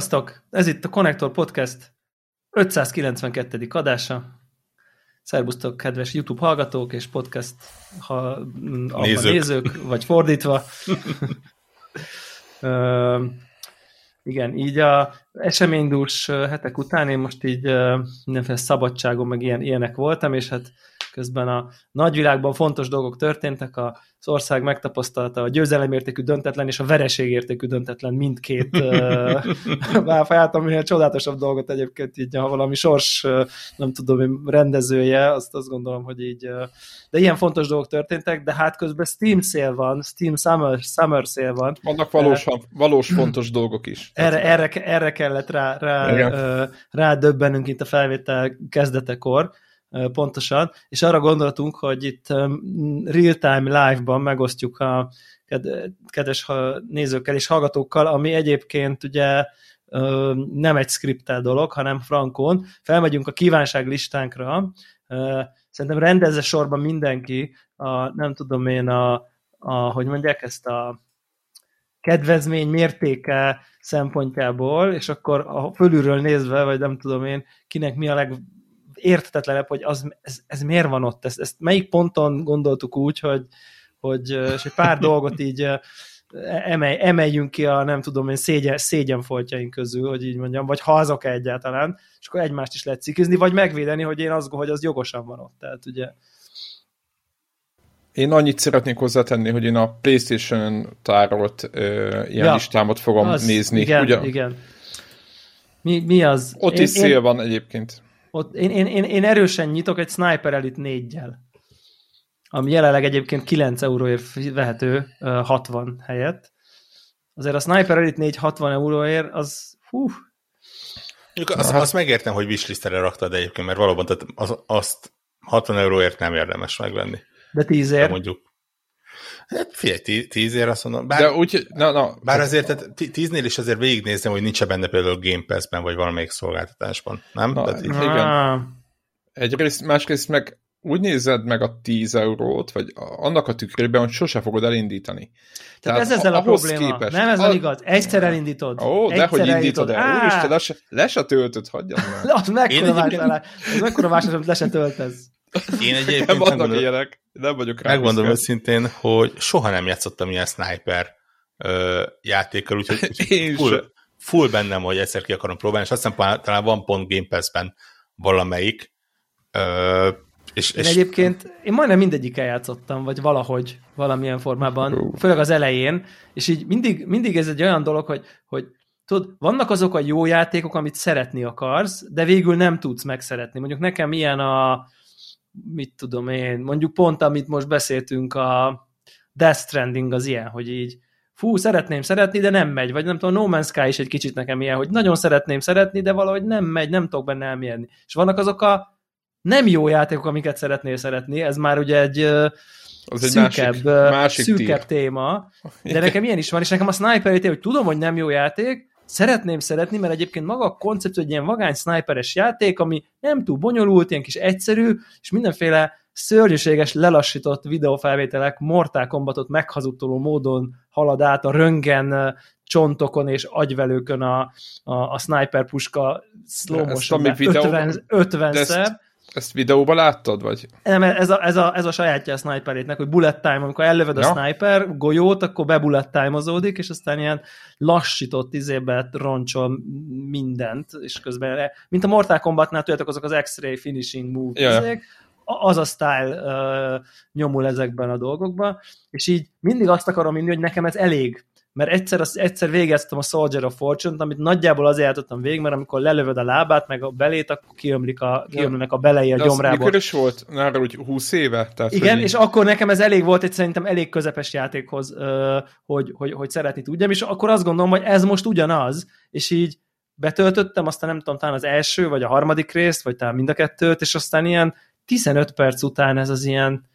Sziasztok! Ez itt a Connector Podcast 592. adása. Szerbusztok, kedves YouTube hallgatók és podcast ha, nézők. nézők, vagy fordítva. uh, igen, így a eseménydús hetek után én most így uh, mindenféle szabadságon, meg ilyen, ilyenek voltam, és hát közben a nagyvilágban fontos dolgok történtek, az ország megtapasztalta a győzelemértékű döntetlen és a vereségértékű döntetlen mindkét válfaját, ami a csodálatosabb dolgot egyébként így, ha valami sors, nem tudom én, rendezője, azt azt gondolom, hogy így, de ilyen fontos dolgok történtek, de hát közben Steam szél van, Steam Summer, Summer szél van. Vannak valós, valós fontos dolgok is. Erre, erre, erre kellett rá, rá, rá döbbenünk itt a felvétel kezdetekor, pontosan, és arra gondoltunk, hogy itt real-time live-ban megosztjuk a kedves nézőkkel és hallgatókkal, ami egyébként ugye nem egy skriptel dolog, hanem frankon. Felmegyünk a kívánság listánkra, szerintem rendezze sorban mindenki, a, nem tudom én, a, a, hogy mondják ezt a kedvezmény mértéke szempontjából, és akkor a fölülről nézve, vagy nem tudom én, kinek mi a leg értetetlenebb, hogy az, ez, ez miért van ott, ezt, ezt melyik ponton gondoltuk úgy, hogy, hogy és egy pár dolgot így emelj, emeljünk ki a nem tudom én szégyen, szégyenfoltjaink közül, hogy így mondjam, vagy ha azok egyáltalán, és akkor egymást is lehet cikizni, vagy megvédeni, hogy én azt gondolom, hogy az jogosan van ott. Tehát ugye én annyit szeretnék hozzátenni, hogy én a PlayStation tárolt ö, ilyen ja, listámat fogom az, nézni. Igen, ugye? igen. Mi, mi az? Ott én, is szél én, van egyébként. Ott én, én, én, én erősen nyitok egy Sniper Elite 4-gyel, ami jelenleg egyébként 9 euróért vehető 60 helyett. Azért a Sniper Elite 4 60 euróért, az hú, azt, azt megértem, hogy wishlistre raktad egyébként, mert valóban tehát az, azt 60 euróért nem érdemes megvenni. De 10 ér. Mondjuk Hát figyelj, tízért azt mondom. Bár, De úgy, na, na, bár azért tehát tíznél is azért végignézem, hogy nincs benne például Game Pass-ben, vagy valamelyik szolgáltatásban, nem? Na, tehát így... Igen. Egyrészt, másrészt meg úgy nézed meg a 10 eurót, vagy annak a tükrében, hogy sose fogod elindítani. Tehát, Tehát ez ezzel a probléma. Képest, nem ez a... igaz. Egyszer elindítod. Ó, de hogy indítod el. Úristen, le se, le se töltöd, hagyjam meg. Az mekkora vásárlás, ez mekkora vásárlás, amit le se töltesz. Én egyébként nem vannak ilyenek, nem vagyok rá. Megmondom őszintén, hogy soha nem játszottam ilyen sniper ö, játékkal, úgyhogy úgy, full, full bennem, hogy egyszer ki akarom próbálni, és azt hiszem talán van pont Game Pass-ben valamelyik. Ö, és, én és... egyébként, én majdnem mindegyik játszottam, vagy valahogy, valamilyen formában, főleg az elején, és így mindig, mindig ez egy olyan dolog, hogy, hogy tudod, vannak azok a jó játékok, amit szeretni akarsz, de végül nem tudsz megszeretni. Mondjuk nekem ilyen a, mit tudom én, mondjuk pont, amit most beszéltünk, a Death Stranding az ilyen, hogy így fú, szeretném szeretni, de nem megy, vagy nem tudom, No Man's Sky is egy kicsit nekem ilyen, hogy nagyon szeretném szeretni, de valahogy nem megy, nem tudok benne elmérni. És vannak azok a nem jó játékok, amiket szeretnél szeretni, ez már ugye egy az egy szűkebb, másik, másik szűkebb téma, de nekem ilyen is van, és nekem a Sniper hogy tudom, hogy nem jó játék, szeretném szeretni, mert egyébként maga a koncepció egy ilyen vagány sniperes játék, ami nem túl bonyolult, ilyen kis egyszerű, és mindenféle szörnyűséges, lelassított videófelvételek Mortal Kombatot meghazudtoló módon halad át a röngen csontokon és agyvelőkön a, a, a sniper puska slow motion 50, 50-szer. Ezt videóban láttad, vagy? Nem, ez a, ez a, ez a sajátja a sniperétnek, hogy bullet time, amikor ellövöd ja. a sniper golyót, akkor be bullet time és aztán ilyen lassított izébe roncsol mindent, és közben, mint a Mortal Kombatnál tudjátok, azok az X-ray finishing move ja, ja. az a style uh, nyomul ezekben a dolgokban, és így mindig azt akarom inni, hogy nekem ez elég mert egyszer, egyszer végeztem a Soldier of Fortune-t, amit nagyjából azért játszottam végig, mert amikor lelövöd a lábát, meg a belét, akkor kiömlik a, kiömlik a belei a De gyomrából. mikor is volt? Nára úgy 20 éve? Tehát, Igen, hogy... és akkor nekem ez elég volt egy szerintem elég közepes játékhoz, hogy, hogy, hogy szeretni tudjam, és akkor azt gondolom, hogy ez most ugyanaz, és így betöltöttem, aztán nem tudom, talán az első, vagy a harmadik részt, vagy talán mind a kettőt, és aztán ilyen 15 perc után ez az ilyen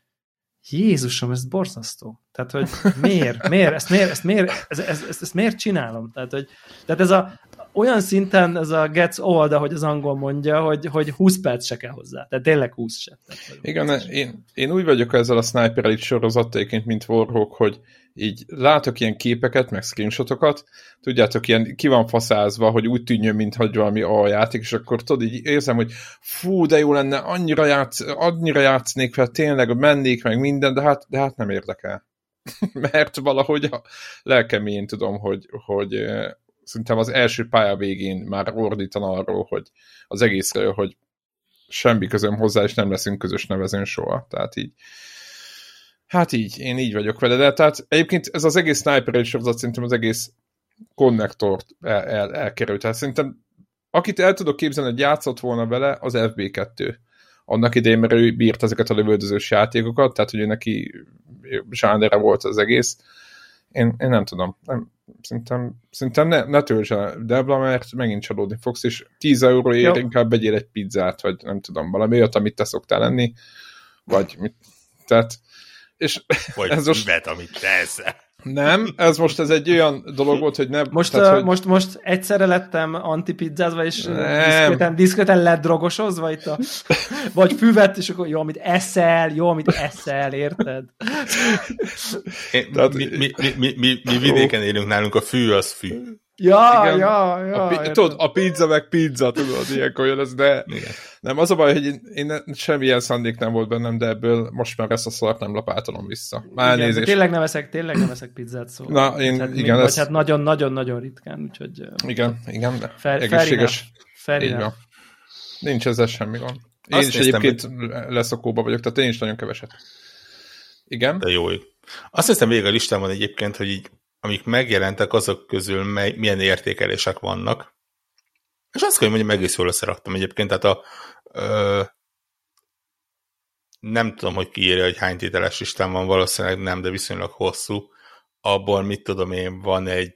Jézusom, ez borzasztó. Tehát, hogy miért, miért, ezt miért, ezt miért, ez, ez, ezt, ezt miért csinálom? Tehát, hogy, tehát ez a, olyan szinten ez a gets old, ahogy az angol mondja, hogy, hogy 20 perc se kell hozzá. Tehát tényleg 20 se. Tehát, Igen, én, én úgy vagyok ezzel a Sniper Elite sorozattéként, mint Warhawk, hogy így látok ilyen képeket, meg screenshotokat, tudjátok, ilyen ki van faszázva, hogy úgy tűnjön, mintha valami a játék, és akkor tudod, így érzem, hogy fú, de jó lenne, annyira, játsz, annyira játsznék fel, tényleg mennék meg minden, de hát, de hát nem érdekel. Mert valahogy a lelkem én tudom, hogy, hogy szerintem az első pálya végén már ordítan arról, hogy az egészről, hogy semmi közöm hozzá, és nem leszünk közös nevezőn soha. Tehát így, hát így, én így vagyok vele, de tehát egyébként ez az egész Sniper sorozat szerintem az egész konnektort el, el, elkerült. Tehát szerintem akit el tudok képzelni, hogy játszott volna vele, az FB2. Annak idején, mert ő bírt ezeket a lövöldözős játékokat, tehát hogy ő neki zsánere volt az egész. Én, én nem tudom. Nem, szerintem, szerintem ne, ne töltsd el Debla, mert megint csalódni fogsz, és 10 euróért inkább begyél egy pizzát, vagy nem tudom, valami olyat, amit te szoktál lenni, vagy mit, tehát és vagy ez most... Mit, amit te eszel. Nem, ez most ez egy olyan dolog volt, hogy nem... Most, tehát, hogy... most, most egyszerre lettem antipizzázva, és diszkreten, diszkreten lett drogosozva itt a... Vagy füvet, és akkor jó, amit eszel, jó, amit eszel, érted? Én, tehát, mi, mi, mi, mi, mi vidéken élünk nálunk, a fű az fű. Ja, Igen. ja, ja. A, tudod, a pizza meg pizza, tudod, ilyenkor jön ez, de Igen. nem, az a baj, hogy én, én semmilyen szándék nem volt bennem, de ebből most már ezt a szart nem lapátolom vissza. Már igen, tényleg nem eszek, tényleg nem eszek pizzát, szóval. Na, én, hát igen, még, ez... hát nagyon-nagyon-nagyon ritkán, úgyhogy... Igen, igen, de fer, egészséges. Van. Nincs ezzel semmi gond. Én Azt is egyébként hogy... leszokóba vagyok, tehát én is nagyon keveset. Igen. De jó. Azt hiszem végig a listámon egyébként, hogy így amik megjelentek, azok közül mely, milyen értékelések vannak. És azt kell, hogy mondjam, egész jól összeraktam egyébként, tehát a ö, nem tudom, hogy kiírja, hogy hány tételes listán van, valószínűleg nem, de viszonylag hosszú. Abból mit tudom én, van egy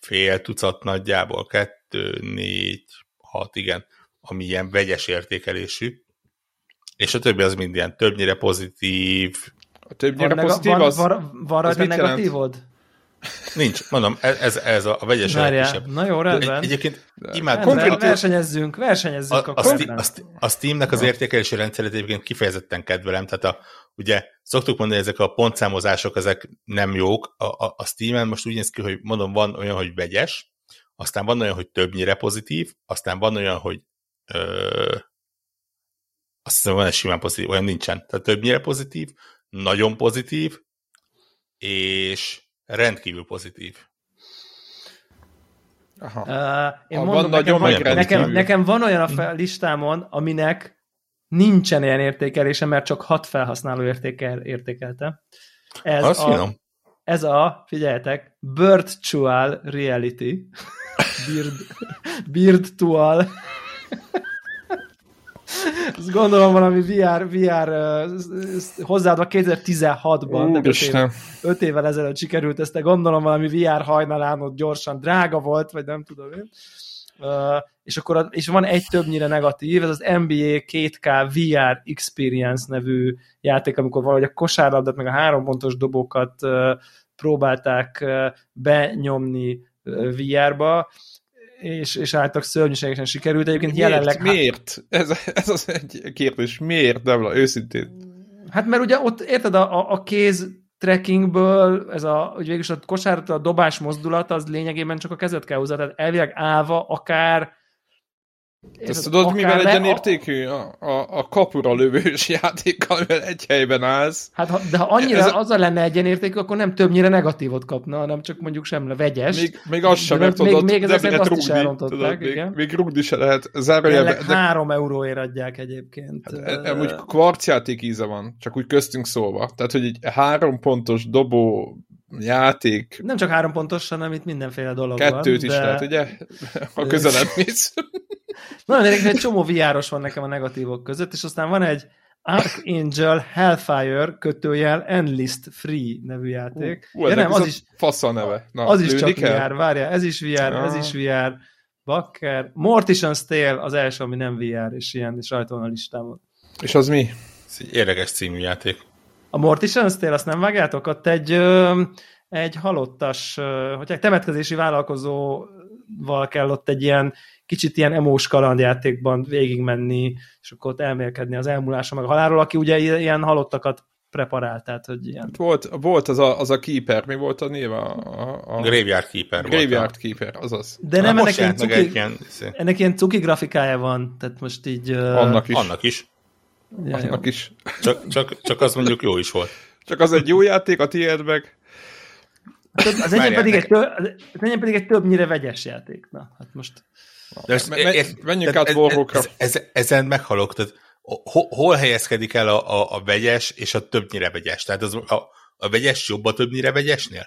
fél tucat nagyjából, kettő, négy, hat, igen, ami ilyen vegyes értékelésű. És a többi az mind ilyen többnyire pozitív. A többnyire van pozitív van, az... Van, van rajta negatívod? Jelent? Nincs, mondom, ez, ez a, a vegyes Várjál, Na jó, rendben. Egy, egyébként imád... Konkrét... Versenyezzünk, versenyezzünk a, a, a, a, a Steamnek az értékelési rendszerét egyébként kifejezetten kedvelem, tehát a, ugye szoktuk mondani, ezek a pontszámozások, ezek nem jók. A, a, a Steam-en. Most úgy néz ki, hogy mondom, van olyan, hogy vegyes, aztán van olyan, hogy többnyire pozitív, aztán van olyan, hogy ö, azt hiszem, van egy simán pozitív, olyan nincsen. Tehát többnyire pozitív, nagyon pozitív, és rendkívül pozitív. Aha. Uh, én ha mondom, van nekem, van, nekem, nekem van olyan a fel, listámon, aminek nincsen ilyen értékelése, mert csak hat felhasználó értékel, értékelte. Ez Azt a, ez a, figyeljetek, Virtual Reality. Bird, Birtual azt gondolom valami VR, VR hozzáadva 2016-ban, 5 évvel ezelőtt sikerült ezt, de gondolom valami VR hajnalán ott gyorsan drága volt, vagy nem tudom én. Uh, és akkor a, és van egy többnyire negatív, ez az NBA 2K VR Experience nevű játék, amikor valahogy a kosárlabdát, meg a három pontos dobokat uh, próbálták uh, benyomni VR-ba, és, és általában szörnyűségesen sikerült. Egyébként miért? jelenleg... Miért? Ez, ez az egy kérdés. Miért, Devla? Őszintén. Hát mert ugye ott, érted, a, a kéz trekkingből, ez a, hogy végülis a kosár, a dobás mozdulat, az lényegében csak a kezet kell hozzá, tehát elvileg állva akár ezt tudod, mivel le... egyenértékű? A, a, a kapura lövős játékkal, mivel egy helyben állsz. Hát, ha, de ha annyira Ez a... az lenne egyenértékű, akkor nem többnyire negatívot kapna, hanem csak mondjuk sem le vegyes. Még, még az sem, mert tudod, még, még ezek azt is elrontották, tudod, igen. Még, még rugdi se lehet. Zárójelben. De... három euróért adják egyébként. Hát, amúgy kvarcjáték íze van, csak úgy köztünk szólva. Tehát, hogy egy három pontos dobó játék. Nem csak három pontos, hanem itt mindenféle dolog Kettőt van. Kettőt is de... lehet, ugye? A közelebb mész. Nagyon érdekes, egy csomó viáros van nekem a negatívok között, és aztán van egy Archangel Hellfire kötőjel Enlist Free nevű játék. Uh, ja, nem, az is fasz a neve. Na, az is csak kell? VR, várjál, ez is VR, ah. ez is VR. Bakker. Mortician's Tale az első, ami nem VR, és ilyen, és rajta van a listámon. És az mi? Ez egy érdekes című játék. A Mortician's Tale, azt nem vágjátok? Ott egy, ö, egy halottas, hogy egy temetkezési vállalkozó val kell ott egy ilyen kicsit ilyen emós kalandjátékban végigmenni, és akkor ott elmélkedni az elmúlása meg a halálról, aki ugye ilyen halottakat preparált, tehát hogy ilyen... Volt, volt az, a, az a Keeper, mi volt a név? A, a, a... Graveyard Keeper Graveyard volt Keeper, azaz. De nem, ennek ilyen, cuki, ilyen, ennek ilyen cuki grafikája van, tehát most így... Annak is. Annak is. Ja, Annak jó. is. Csak, csak, csak az mondjuk jó is volt. Csak az egy jó játék, a tiéd meg... Az enyém pedig, egy több, az enyém pedig egy többnyire vegyes játék. Na, hát most... De ezt, me, me, menjünk át Warhawkra. Ez, ez, ezen meghalok, tehát hol helyezkedik el a, a, a vegyes és a többnyire vegyes? Tehát az, a, a vegyes jobb a többnyire vegyesnél?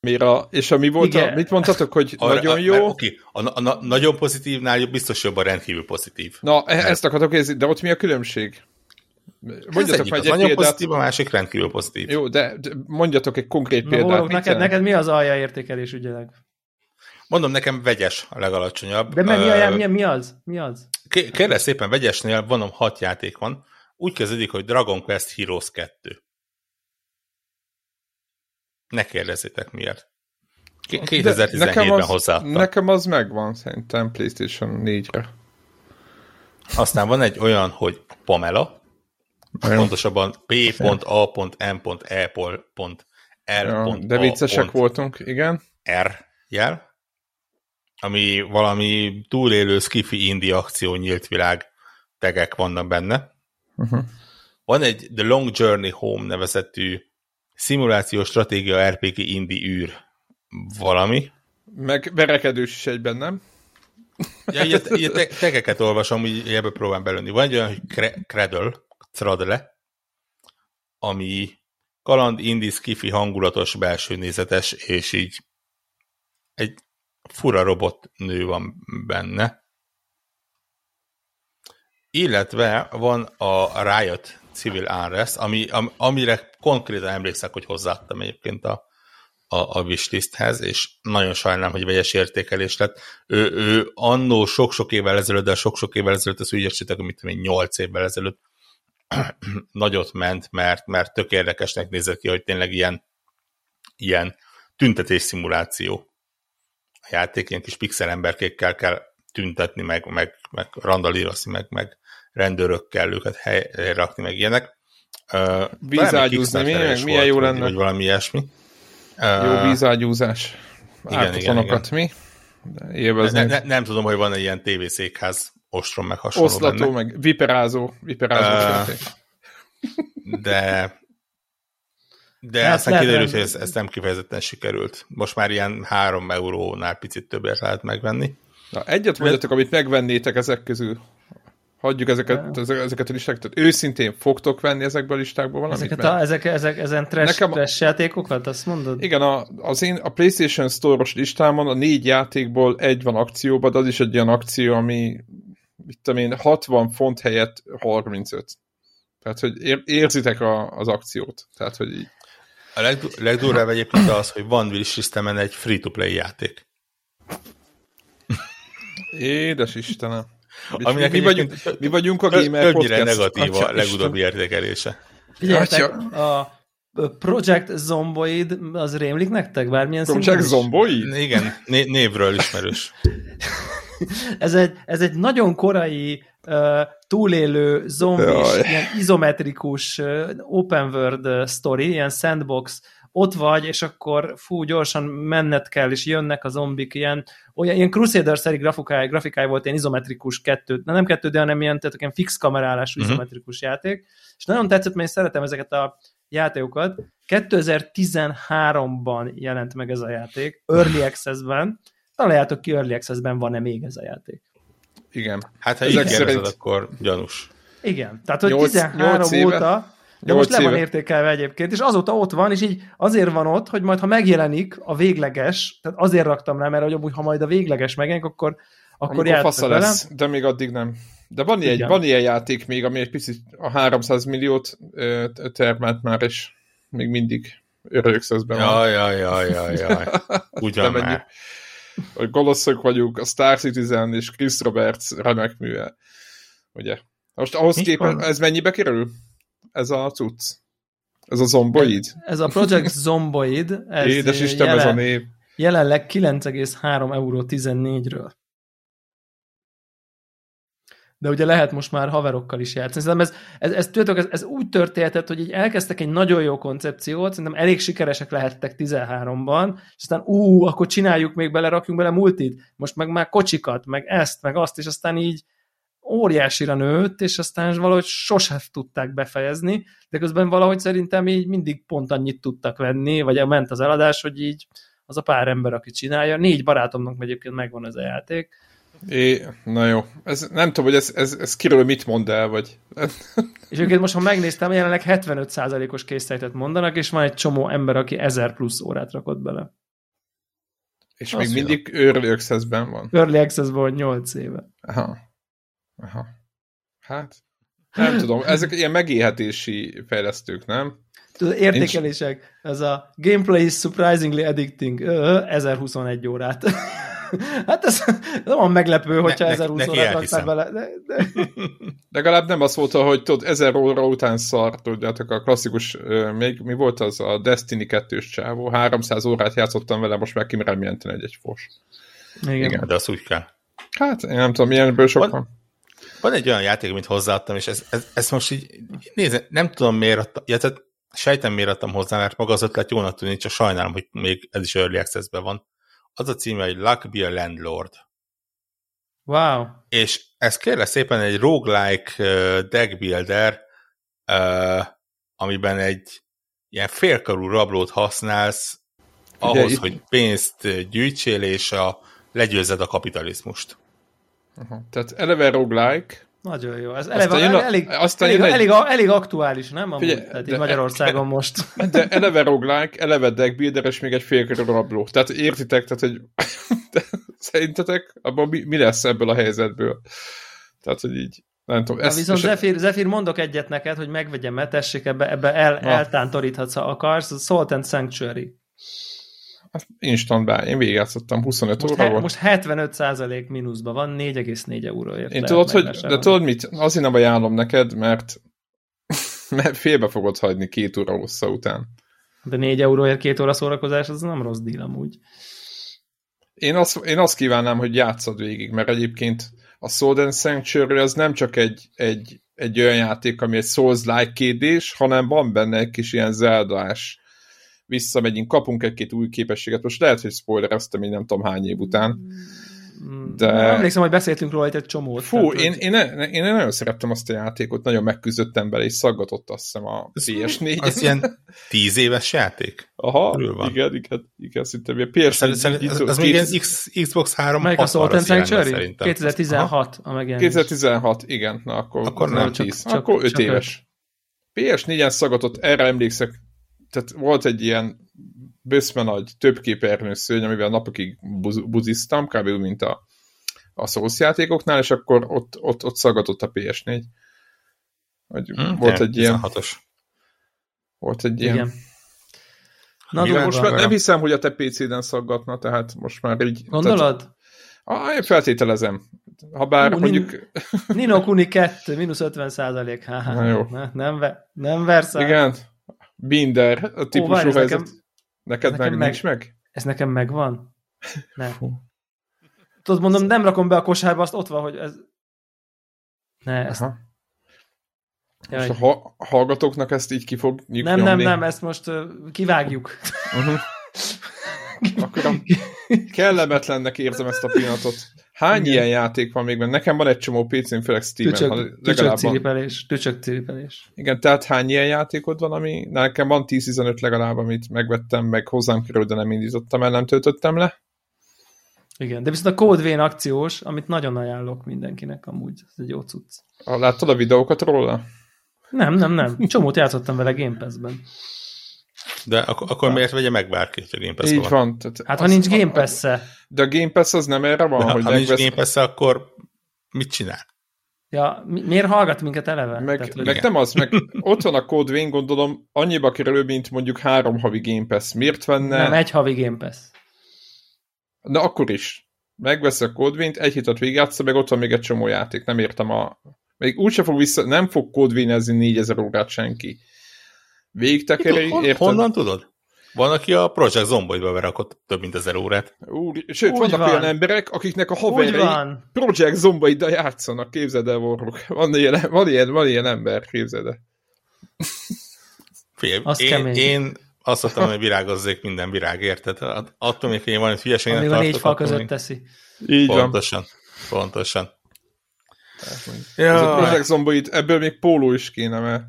Mira, és ami volt, a, mit mondtatok, hogy Arra, nagyon jó? Oké, okay. a, a, a, nagyon pozitívnál biztos jobb a rendkívül pozitív. Na, e- mert... ezt akartok érzni, de ott mi a különbség? Mondjatok egy, egy nagyon példát. pozitív, a másik rendkívül pozitív. Jó, de mondjatok egy konkrét Na, példát. neked, neked mi az alja értékelés ügyileg? Mondom, nekem vegyes a legalacsonyabb. De mi, uh, mi, mi az? Mi az? Kérlek szépen, vegyesnél vonom hat játék van. Úgy kezdődik, hogy Dragon Quest Heroes 2. Ne kérdezzétek miért. 2017-ben hozzáadtam. Nekem az megvan szerintem PlayStation 4-re. Aztán van egy olyan, hogy Pamela, Olyan. pontosabban P.A.M.E.R. Ja, de viccesek voltunk, igen. R jel, ami valami túlélő skifi indie akció nyílt világ tegek vannak benne. Uh-huh. Van egy The Long Journey Home nevezetű szimulációs stratégia RPG indie űr valami. Meg verekedős is egyben, nem? Ja, így, így te, tegeket olvasom, így ebbe próbálom belőni. Van egy olyan, hogy Cradle, Cradle, ami kaland, indie, skifi, hangulatos, belső nézetes, és így egy fura robot nő van benne. Illetve van a Riot Civil Unrest, ami, am, amire konkrétan emlékszek, hogy hozzáadtam egyébként a, a, a wishlisthez, és nagyon sajnálom, hogy vegyes értékelés lett. Ő, ő annó sok-sok évvel ezelőtt, de sok-sok évvel ezelőtt, az ügyesítek, amit én 8 évvel ezelőtt nagyot ment, mert, mert tök érdekesnek nézett ki, hogy tényleg ilyen, ilyen tüntetés szimuláció a játék, ilyen kis pixel emberkékkel kell tüntetni, meg, meg, meg randalírozni, meg, meg rendőrökkel őket helyre rakni, meg ilyenek. Uh, Vízágyúzni, mi, meg milyen jó lenne. Vagy valami ilyesmi. Uh, jó vízágyúzás. Igen, igen, igen. mi? Ne, ne, nem tudom, hogy van-e ilyen tévészékház ostrom meg hasonló Oszlató, benne. meg viperázó, viperázó uh, De de hát aztán kiderült, hogy ez, ez nem kifejezetten sikerült. Most már ilyen három eurónál picit többet lehet megvenni. Na, egyet mondjatok, amit megvennétek ezek közül. Hagyjuk ezeket, ezeket a listákat. Őszintén fogtok venni ezekből a listákból valamit? Ezeket a, ezek, ezek, ezen trash, Nekem, trash játékokat, azt mondod? Igen, a, az én, a PlayStation Store-os listámon a négy játékból egy van akcióban, de az is egy olyan akció, ami mit tudom én, 60 font helyett 35. Tehát, hogy ér, érzitek a, az akciót. Tehát, hogy így. A leg, legdurvább egyébként az, hogy van Systemen egy free-to-play játék. Édes Istenem. Ami mi, vagyunk, mi vagyunk a Gamer Podcast. negatív a legutóbbi értékelése. Figyeljetek, a Project Zomboid, az rémlik nektek bármilyen Project Zomboid? Igen, né névről ismerős. ez, egy, ez egy nagyon korai uh, túlélő zombis, ilyen izometrikus uh, open world uh, story, ilyen sandbox ott vagy, és akkor fú, gyorsan menned kell, és jönnek a zombik, ilyen, olyan, ilyen Crusader-szeri grafikája, grafikája volt, ilyen izometrikus kettő, nem kettő, de hanem ilyen, tehát ilyen fix kamerálású uh-huh. izometrikus játék, és nagyon tetszett, mert én szeretem ezeket a játékokat. 2013-ban jelent meg ez a játék, Early Access-ben, találjátok ki Early Access-ben van-e még ez a játék. Igen. Hát ha így szerint... akkor gyanús. Igen, tehát hogy 8, 13 8 óta de most le van értékelve egyébként, és azóta ott van, és így azért van ott, hogy majd ha megjelenik a végleges, tehát azért raktam rá, mert hogy amúgy, ha majd a végleges megjelenik, akkor akkor játszok lesz, de még addig nem. De van ilyen, van ilyen játék még, ami egy picit a 300 milliót termelt már, és még mindig örökszözben van. Jaj, jaj, jaj, jaj, jaj. Ugyan már. Hogy goloszok vagyunk, a Star Citizen és Chris Roberts remek műve. Ugye? Most ahhoz képest, ez mennyibe kerül? Ez a cucc? Ez a zomboid? Ez, a Project Zomboid. Ez Édes Isten, jelen, ez a név. Jelenleg 9,3 euró 14-ről. De ugye lehet most már haverokkal is játszani. Szerintem ez, ez, ez, tudjátok, ez, ez úgy történhetett, hogy így elkezdtek egy nagyon jó koncepciót, szerintem elég sikeresek lehettek 13-ban, és aztán ú, akkor csináljuk még bele, rakjunk bele multit, most meg már kocsikat, meg ezt, meg azt, és aztán így óriásira nőtt, és aztán valahogy sosem tudták befejezni, de közben valahogy szerintem így mindig pont annyit tudtak venni, vagy ment az eladás, hogy így az a pár ember, aki csinálja. Négy barátomnak egyébként megvan ez a játék. É, na jó. Ez, nem tudom, hogy ez, ez, ez kiről mit mond el, vagy... és őket most, ha megnéztem, jelenleg 75%-os készletet mondanak, és van egy csomó ember, aki 1000 plusz órát rakott bele. És Azt még mindig Early Access-ben van. Early Access-ben van 8 éve. Aha. Aha. Hát, nem tudom, ezek ilyen megélhetési fejlesztők, nem? Tudod, értékelések, ez a gameplay is surprisingly addicting, 1021 órát. hát ez nem van meglepő, hogyha ne, 1020 ne, órát raktál bele. De, de... Legalább nem az volt, hogy tudod, 1000 óra után szar, tudjátok, a klasszikus, még mi volt az a Destiny 2-s csávó, 300 órát játszottam vele, most meg kimerem jelenteni egy, egy fos. Igen. Igen. De az úgy kell. Hát, én nem tudom, milyenből sok van. Van egy olyan játék, amit hozzáadtam, és ez, ez, ez most így, nézd, nem tudom miért adtam, ja, tehát sejtem miért adtam hozzá, mert maga az ötlet jónak tűnik, csak sajnálom, hogy még ez is Early access van. Az a címe, hogy Luck Be a Landlord. Wow. És ez kérlek szépen egy roguelike uh, deck builder, uh, amiben egy ilyen félkarú rablót használsz ahhoz, hogy pénzt gyűjtsél, és a, legyőzed a kapitalizmust. Aha. Tehát eleve roguelike. Nagyon jó. Ez eleve, aztán a, elég, aztán elég, egy... elég, elég, aktuális, nem? Amúgy, Figyelj, tehát de, Magyarországon e, most. De eleve roguelike, eleve deckbuilder, és még egy félkörű rabló. Tehát értitek, tehát hogy szerintetek abban mi, mi lesz ebből a helyzetből? Tehát, hogy így nem tudom. Ezt, viszont Zephyr, Zephyr, mondok egyet neked, hogy megvegyem, mert tessék, ebbe, ebbe el, eltántoríthatsz, ha akarsz. Salt and Sanctuary. Instant bá, én végigjátszottam, 25 most óra he, volt. Most 75 százalék mínuszban van, 4,4 euróért. Én tudod, hogy, de tudod mit? Azért nem ajánlom neked, mert, mert félbe fogod hagyni két óra hossza után. De 4 euróért két óra szórakozás, az nem rossz díl amúgy. Én azt, én azt kívánnám, hogy játszad végig, mert egyébként a Sword and Sanctuary az nem csak egy, egy, egy olyan játék, ami egy Souls-like kérdés, hanem van benne egy kis ilyen zeldás visszamegyünk, kapunk egy-két új képességet. Most lehet, hogy spoilereztem így nem tudom hány év után. De... Nem emlékszem, hogy beszéltünk róla egy csomót. Fú, tehát, én, hogy... én, én, nagyon szerettem azt a játékot, nagyon megküzdöttem bele, és szaggatott azt hiszem a PS4. Az ilyen tíz éves játék? Aha, van. igen, igen, igen, szinte a PS4. Az, még X, Xbox 3 Melyik a Salt and Sanctuary? 2016 a megjelenés. 2016, igen, na akkor, akkor nem, 10. Csak, akkor 5 éves. PS4-en szaggatott, erre emlékszek, tehát volt egy ilyen bőszme nagy több képernyős szőny, amivel napokig buz, buziztam, kb. mint a, a Souls játékoknál, és akkor ott, ott, ott szaggatott a PS4. Vagy hmm, volt egy ilyen... Hatos. Volt egy ilyen... Igen. Na, Igen, most már nem hiszem, hogy a te PC-den szaggatna, tehát most már így... Gondolod? Tehát, ah, én feltételezem. Ha bár Ú, mondjuk... Nino Kuni 2, mínusz 50 százalék. Na jó. Ne, nem, ve, nem versz Igen, Binder, a típusú Ó, helyzet. Nekem, Neked nekem meg, meg nincs meg? Ez nekem megvan? Nem. Tudod, mondom, nem rakom be a kosárba, azt ott van, hogy ez... Ne, ezt... Aha. Most a ha hallgatóknak ezt így ki fogjuk Nem, nyomni? nem, nem, ezt most uh, kivágjuk. Uh-huh. Akkor kellemetlennek érzem ezt a pillanatot. Hány Igen. ilyen játék van még benne? Nekem van egy csomó PC-n, főleg Steam-en. Tücsök, tücsök ciripelés, tücsök ciripelés. Igen, tehát hány ilyen játékod van, ami nekem van 10-15 legalább, amit megvettem, meg hozzám kerül, de nem indítottam el, nem töltöttem le. Igen, de viszont a Code Vein akciós, amit nagyon ajánlok mindenkinek amúgy, ez egy jó cucc. Láttad a videókat róla? Nem, nem, nem. Csomót játszottam vele Game Pass-ben. De ak- akkor miért vegye meg bárki, hogy a Game Pass Így van. van. Tehát hát ha nincs Game pass -e. De a Game Pass az nem erre van, de, hogy ha nincs Game pass akkor mit csinál? Ja, mi, miért hallgat minket eleve? Meg, Tehát, meg nem az, meg ott van a Code Vein, gondolom, annyiba kerül, mint mondjuk három havi Game Pass. Miért venne? Nem, egy havi Game Pass. Na akkor is. Megvesz a Code Vein-t, egy hitat végigjátsza, meg ott van még egy csomó játék. Nem értem a... Még úgyse fog vissza, nem fog Code Vein-ezni 4000 órát senki. Végigtekeri, érted? Honnan tudod? Van, aki a Project Zomboidba berakott több mint ezer órát. Úr, sőt, Úgy vannak van. olyan emberek, akiknek a van. Project Zombaiddal játszanak, képzeld el, Warrock. Van ilyen, van ilyen, van ilyen ember, képzeld el. Figyelj, Az én, kemény. én azt mondtam, hogy virágozzék minden virág, érted? Hát Attól még, hogy én valami hülyeségnek Amíg a négy tartok, fal között még- teszi. Így van. Pontosan. Pontosan. Ez a Ja, Project Zomboid, ebből még póló is kéne, mert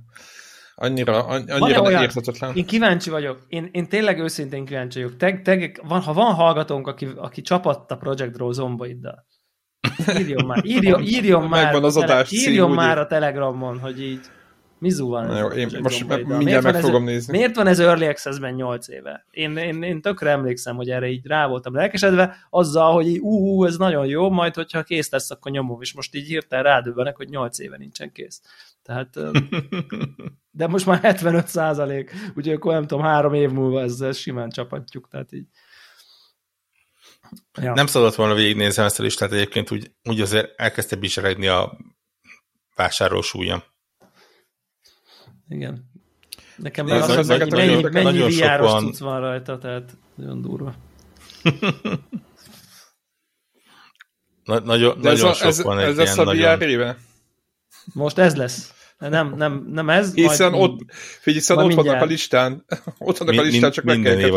annyira, annyira olyan- érthetetlen. Én kíváncsi vagyok. Én, én tényleg őszintén kíváncsi vagyok. Te, te, van, ha van hallgatónk, aki, aki csapatta Project Draw zomboiddal, írjon már, írjon, írjon már, Megvan az tele- adás cím, írjon úgy már a Telegramon, hogy így mizu van. Na ez jó, én most mindjárt meg ez- fogom nézni. Miért van ez Early Access-ben 8 éve? Én, én, én tökre emlékszem, hogy erre így rá voltam lelkesedve, azzal, hogy így, ú, ú, ez nagyon jó, majd hogyha kész lesz, akkor nyomom, és most így hirtelen rádöbbenek, hogy 8 éve nincsen kész. Tehát, de most már 75 százalék, úgyhogy akkor nem tudom, három év múlva ezzel simán csapatjuk, tehát így. Ja. Nem szabadott volna végignézem ezt a listát, egyébként úgy, úgy azért elkezdte bizseregni a vásárló súlyam. Igen. Nekem Ez meg az, az- hogy mennyi, nagyon- mennyi nagyon VR-os van. cucc van rajta, tehát nagyon durva. Na, nagyon De ez, nagyon a, sok ez, van egy ez ilyen a nagyon... VR éve? Most ez lesz. Nem, nem, nem ez. Hiszen majd- ott, figyelj, hiszen Majd ott vannak mindjárt. a listán. Ott vannak a listán, csak meg kell év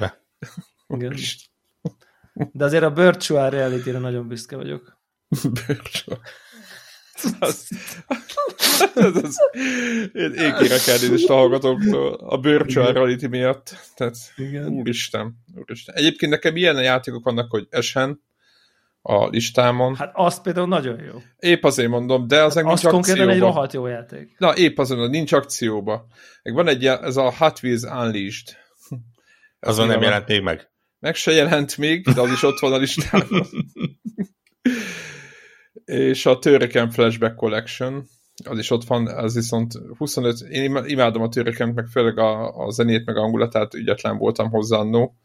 a. Igen. De azért a virtual reality-re nagyon büszke vagyok. Virtual. Az, ez az, én, kérek elnézést a hallgatóktól a virtual reality miatt. Tehát, Igen. úristen, úristen. Egyébként nekem ilyen játékok vannak, hogy Esen a listámon. Hát az például nagyon jó. Épp azért mondom, de az meg nincs Az konkrétan egy rohadt jó játék. Na, épp azon, hogy nincs akcióba. Meg van egy, ez a Hot Wheels Unleashed. Ez Azon nem jelent még meg. Meg se jelent még, de az is ott van a listán. És a Turrican Flashback Collection, az is ott van, az viszont 25, én im- imádom a Turrican, meg főleg a, a zenét, meg a hangulatát, ügyetlen voltam hozzá annó,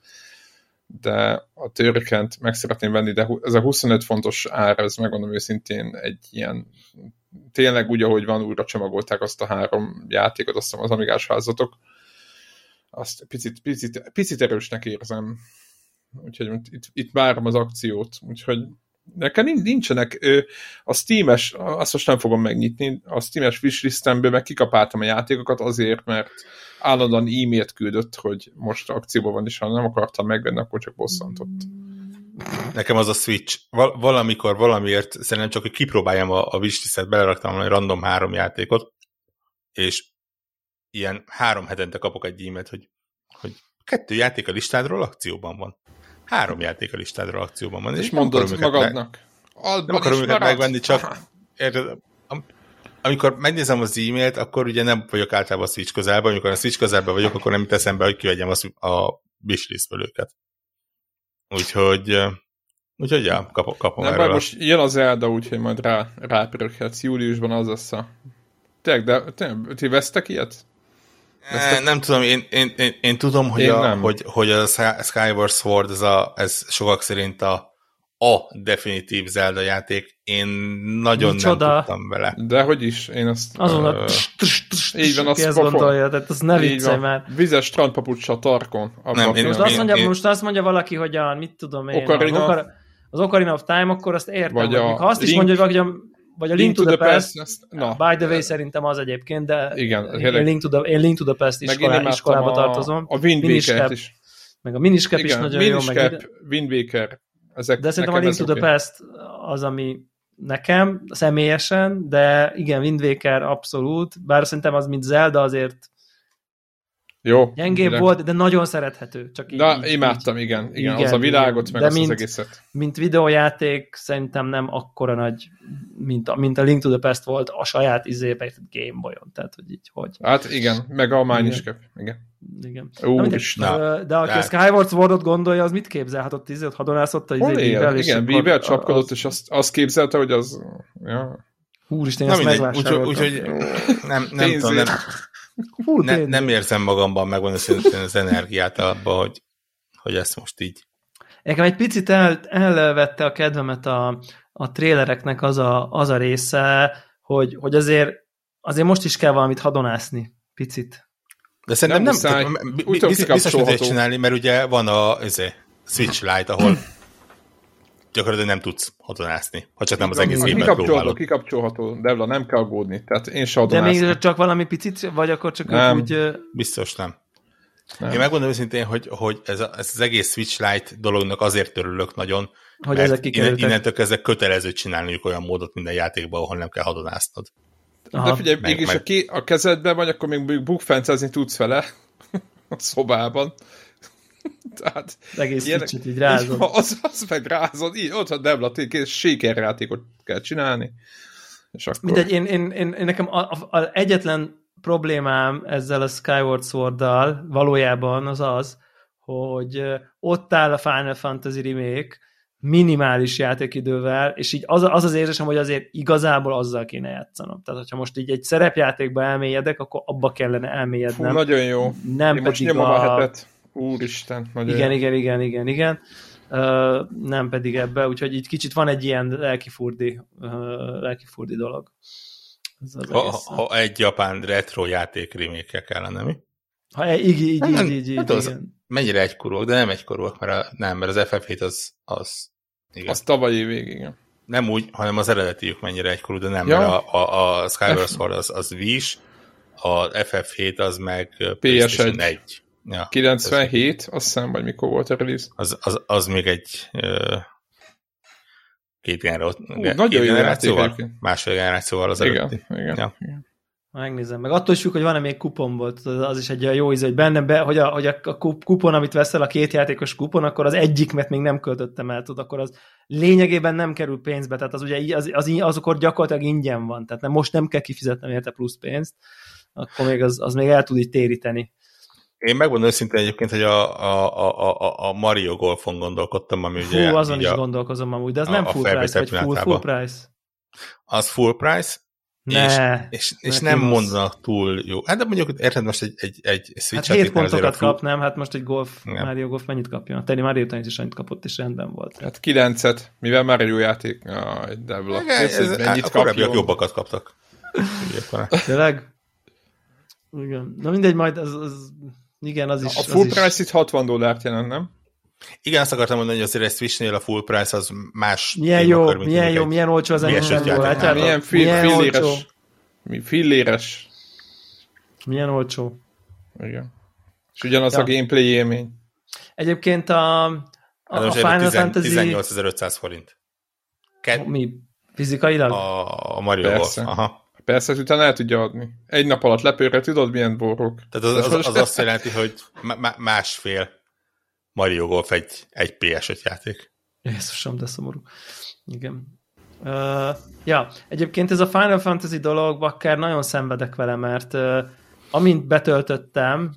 de a Turricant meg szeretném venni, de ez a 25 fontos ár, ez megmondom őszintén egy ilyen tényleg úgy, ahogy van, újra csomagolták azt a három játékot, azt hiszem az amigás házatok. Azt picit, picit, picit erősnek érzem. Úgyhogy itt, itt várom az akciót. Úgyhogy nekem nin- nincsenek a Steam-es, azt most nem fogom megnyitni, a Steam-es wishlistemből meg kikapáltam a játékokat azért, mert állandóan e-mailt küldött, hogy most akcióban van, és ha nem akartam megvenni, akkor csak bosszantott. Nekem az a Switch. Val- valamikor valamiért szerintem csak, hogy kipróbáljam a, a wishlistet, beleraktam egy random három játékot, és ilyen három hetente kapok egy e-mailt, hogy, hogy kettő játék a listádról akcióban van. Három játék a listádról akcióban van. És nem mondod őket meg- magadnak. Nem akarom őket megvenni, csak érted, am- amikor megnézem az e-mailt, akkor ugye nem vagyok általában a Switch közelben, amikor a Switch közelben vagyok, akkor nem jut eszembe, hogy kivegyem a, a wishlistből őket. Úgyhogy, úgyhogy ja, kapok, kapom Nem erről. most jön az Zelda, úgyhogy majd rá, rápöröghetsz. Júliusban az lesz a... Tényleg, de tényleg, ti vesztek ilyet? Eh, Nem tudom, én, én, én, én tudom, hogy, Én a, nem. hogy, hogy a Sky- Skyward Sword, ez, a, ez sokak szerint a, a definitív Zelda játék. Én nagyon Micsoda? nem tudtam vele. De hogy is, én azt... Azon Ö, a tss, tss, tss, így van, tss, az ki ezt pofon. gondolja, tehát az ne viccelj már. Vizes strandpapucsa tarkon. Abba Nem, a én- Most azt, mondja, én- most azt mondja valaki, hogy a, mit tudom én, Ocarina- az, Ocar- az Ocarina of Time, akkor azt értem. Vagy a ha azt is mondja, hogy valaki, a, vagy a Link, to the, Past, ezt- na, by the way szerintem az egyébként, de Igen, én. Link to the, én Link to the Past iskolá, iskolába a, tartozom, A Wind Cap, is. meg a Miniskep is Igen, nagyon jó, meg Wind Waker. Ezek De szerintem a Link to the oké. Past az, ami nekem személyesen, de igen, Wind Waker abszolút, bár szerintem az, mint Zelda, azért Jó. gyengébb volt, de nagyon szerethető. Csak így, Na, így, imádtam, igen. Igen, Igen, az a világot, igen. meg De azt az mint- egészet. mint videójáték szerintem nem akkora nagy, mint a, mint a Link to the Past volt a saját izébe, Game Boy-on. Tehát, hogy így, hogy. Hát igen, meg a Mine is Igen. Igen. Igen. Ú, Na, mindegy. Ö, de aki a Skyward Swordot gondolja, az mit képzel? Hát ott izé, ott hadonászott a izé? Bíbel, és Igen, Bíbel az- csapkodott, és azt, azt képzelte, hogy az... Ja. Úristen, Na ezt mindegy, úgyhogy megvásároltam. úgy, nem, nem, tudom, nem, Hú, ne, nem érzem magamban megvan az, energiát abba, hogy, hogy ezt most így Nekem egy picit el, elvette a kedvemet a, a trélereknek az a, az a része, hogy, hogy azért, azért most is kell valamit hadonászni. Picit. De szerintem nem, nem Úgy biztos, biztos csinálni, mert ugye van a izé, Switch Lite, ahol gyakorlatilag nem tudsz hadonászni, ha csak nem az egész évben kikapcsolható, kikapcsolható, Devla, nem kell aggódni. Tehát én se De még csak valami picit, vagy akkor csak Nem. úgy... Biztos nem. Nem. Én megmondom őszintén, hogy, hogy ez, a, ez az egész Switch Lite dolognak azért örülök nagyon, Hogy mert ezek kikerültek. innentől kezdve kötelező csinálniuk olyan módot minden játékban, ahol nem kell hadonásznod. Aha. De figyelj, meg- mégis meg- a, ké, a kezedben vagy, akkor még bukfencezni tudsz vele a szobában. Tehát Az egész ilyenek- kicsit így rázod. így, Az, az meg rázod, így, ott a Devla, sékerjátékot kell csinálni. És akkor... Mindegy, én, én, én, én nekem a, a, a egyetlen problémám ezzel a Skyward Sword-dal valójában az az, hogy ott áll a Final Fantasy Remake minimális játékidővel, és így az, az az érzésem, hogy azért igazából azzal kéne játszanom. Tehát, hogyha most így egy szerepjátékba elmélyedek, akkor abba kellene Fú, elmélyednem. nagyon jó. nem Én most pedig nyomom a a... hetet. Úristen, nagyon Igen, igen, igen, igen, igen. Uh, nem pedig ebbe, úgyhogy itt kicsit van egy ilyen lelkifurdi, uh, lelkifurdi dolog. Ez az Ha, ha egy japán retro játék remake kellene, mi? Ha e- így, így, Nem, így, így, így, hát az- igen. Mennyire egykorúak, de nem egykorúak, mert a, nem, mert az FF7 az, az igen. Az tavalyi végig, igen. nem úgy, hanem az eredetiük mennyire egykorú, de nem, Ja. mert a, a, a Skyward Sword az, az Wii-s, a FF7 az meg ö, PlayStation 1. Ja, 97, azt hiszem, vagy mikor volt a release. az, az, az még egy ö, két, generó, két nagyon jó generációval, másfél generációval az Igen, eredeti. igen. Ja. igen. Megnézem. Meg attól is függ, hogy van-e még kupon volt, az is egy jó íz, hogy bennem, be, hogy, a, hogy a kup- kupon, amit veszel, a két játékos kupon, akkor az egyik, mert még nem költöttem el, tud, akkor az lényegében nem kerül pénzbe, tehát az ugye az, az, az akkor gyakorlatilag ingyen van, tehát nem, most nem kell kifizetnem érte plusz pénzt, akkor még az, az még el tud így téríteni. Én megmondom őszintén egyébként, hogy a, a, a, a, a Mario Golfon gondolkodtam, ami Fú, ugye azon így is a, gondolkozom amúgy, de az a- nem a full price, vagy full, full price. az full price, Ne, és, és neki nem mondanak túl jó. Hát de mondjuk, érted most egy, egy, egy Hát Switch 7 azért a pontokat full- kap, nem? Hát most egy golf, Igen. Mario Golf mennyit kapjon? A Tenni Mario Tennis is annyit kapott, és rendben volt. Hát 9-et, mivel már jó játék. Devla. Igen, Nézd, hogy ez, mennyit a korábbiak kapjon. jobbakat kaptak. Tényleg? Igen. Na mindegy, majd az, az igen, az is. A full az is. price itt 60 dollárt jelent, nem? Igen, azt akartam mondani, hogy azért egy Switchnél a full price az más Milyen jó, mint milyen jó, egy- milyen olcsó az játék. látjátok? Milyen, fill, milyen olcsó. filléres. Mi, filléres. Milyen olcsó. Igen. És ugyanaz Ja. a gameplay élmény. Egyébként a, a, Hát a Final Final Fantasy... 18.500 forint. Ke- Mi? Fizikailag? a, a Mario. Aha. Persze, hogy utána el tudja adni. Egy nap alatt lepőre, tudod, milyen borrók. Tehát az, az, az azt jelenti, hogy má- másfél Mario Golf egy, egy PS5 játék. Jézusom, de szomorú. Igen. Uh, ja, egyébként ez a Final Fantasy dolog, bakker nagyon szenvedek vele, mert uh, amint betöltöttem,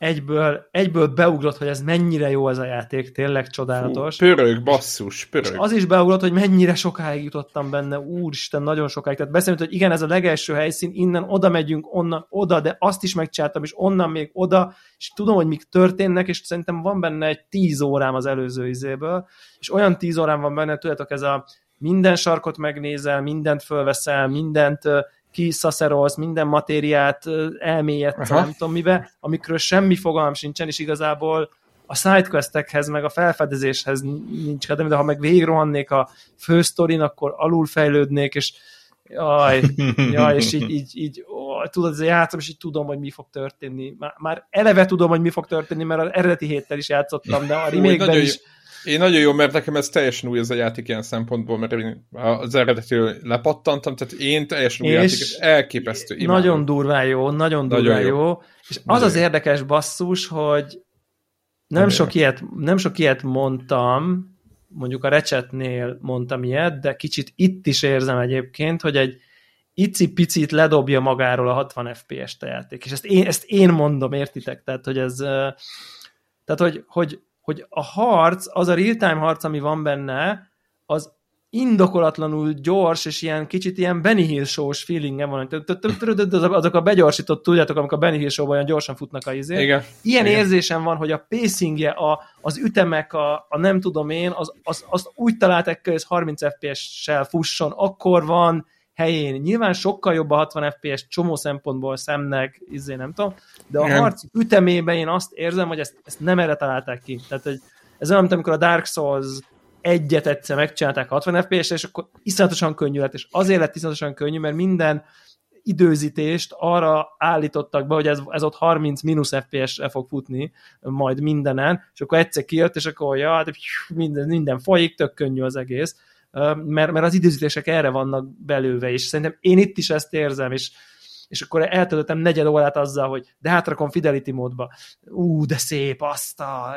egyből, egyből beugrott, hogy ez mennyire jó ez a játék, tényleg csodálatos. Fú, pörög, basszus, És pörög. az is beugrott, hogy mennyire sokáig jutottam benne, úristen, nagyon sokáig. Tehát beszélünk, hogy igen, ez a legelső helyszín, innen oda megyünk, onnan oda, de azt is megcsináltam, és onnan még oda, és tudom, hogy mik történnek, és szerintem van benne egy tíz órám az előző izéből, és olyan tíz órám van benne, tudjátok, ez a minden sarkot megnézel, mindent fölveszel, mindent kiszaszerolsz, minden matériát elmélyedsz, nem tudom mibe, amikről semmi fogalmam sincsen, és igazából a sidequestekhez, meg a felfedezéshez nincs kedvem, de ha meg végigrohannék a fősztorin, akkor alulfejlődnék, és jaj, jaj és így, így, így ó, tudod, ez játszom, és így tudom, hogy mi fog történni. Már, már eleve tudom, hogy mi fog történni, mert az eredeti héttel is játszottam, de a remake is Én nagyon jó, mert nekem ez teljesen új ez a játék ilyen szempontból, mert én az eredetiről lepattantam, tehát én teljesen új És játék, elképesztő. Imádom. nagyon durván jó, nagyon durván Nagyon jó. jó. És az Nagyon az jó. érdekes basszus, hogy nem Nagyon sok, ilyet, nem sok ilyet mondtam, mondjuk a recsetnél mondtam ilyet, de kicsit itt is érzem egyébként, hogy egy icipicit ledobja magáról a 60 FPS-t játék. És ezt én, ezt én mondom, értitek? Tehát, hogy ez... Tehát, hogy, hogy, hogy a harc, az a real-time harc, ami van benne, az indokolatlanul gyors, és ilyen kicsit ilyen Benny Hill show-s feelingem van. Azok a begyorsított, tudjátok, amikor a Benny Hill show olyan gyorsan futnak a izé. Igen. Ilyen Igen. érzésem van, hogy a pacingje, a, az ütemek, a, a nem tudom én, az, az, azt úgy találták hogy ez 30 FPS-sel fusson, akkor van helyén. Nyilván sokkal jobb a 60 FPS csomó szempontból szemnek, izé nem tudom, de a harc ütemében én azt érzem, hogy ezt, ezt nem erre találták ki. Tehát, hogy ez olyan, mint amikor a Dark Souls egyet egyszer megcsinálták 60 fps és akkor iszonyatosan könnyű lett, és azért lett iszonyatosan könnyű, mert minden időzítést arra állítottak be, hogy ez, ez ott 30 mínusz FPS-re fog futni majd mindenen, és akkor egyszer kijött, és akkor ja, hát, minden, minden folyik, tök könnyű az egész, mert, mert az időzítések erre vannak belőve, és szerintem én itt is ezt érzem, és, és akkor eltöltöttem negyed órát azzal, hogy de hátrakom Fidelity módba. Ú, de szép, azt a...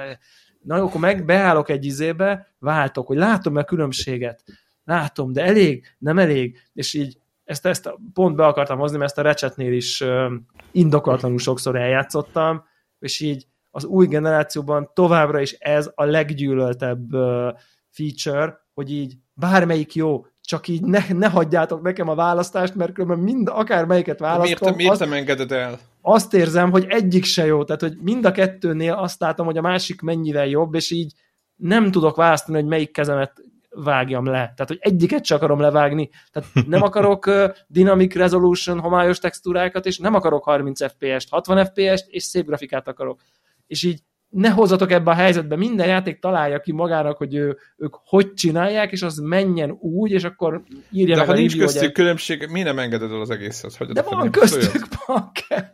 Na akkor meg beállok egy izébe, váltok, hogy látom a különbséget. Látom, de elég, nem elég, és így ezt, ezt pont be akartam hozni, mert ezt a recsetnél is indokolatlanul sokszor eljátszottam, és így az új generációban továbbra is ez a leggyűlöltebb feature, hogy így bármelyik jó, csak így ne, ne hagyjátok nekem a választást, mert különben mind, akár melyiket választom. Miért, miért azt, nem engeded el? Azt érzem, hogy egyik se jó, tehát hogy mind a kettőnél azt látom, hogy a másik mennyivel jobb, és így nem tudok választani, hogy melyik kezemet vágjam le. Tehát, hogy egyiket csak akarom levágni. Tehát nem akarok dynamic resolution, homályos textúrákat, és nem akarok 30 FPS-t, 60 FPS-t, és szép grafikát akarok. És így ne hozzatok ebbe a helyzetbe, minden játék találja ki magának, hogy ő, ők hogy csinálják, és az menjen úgy, és akkor írja De meg ha a nincs review, köztük hogy... különbség, mi nem engeded el az egészet? Hagyod De a van fenébe, köztük bakker.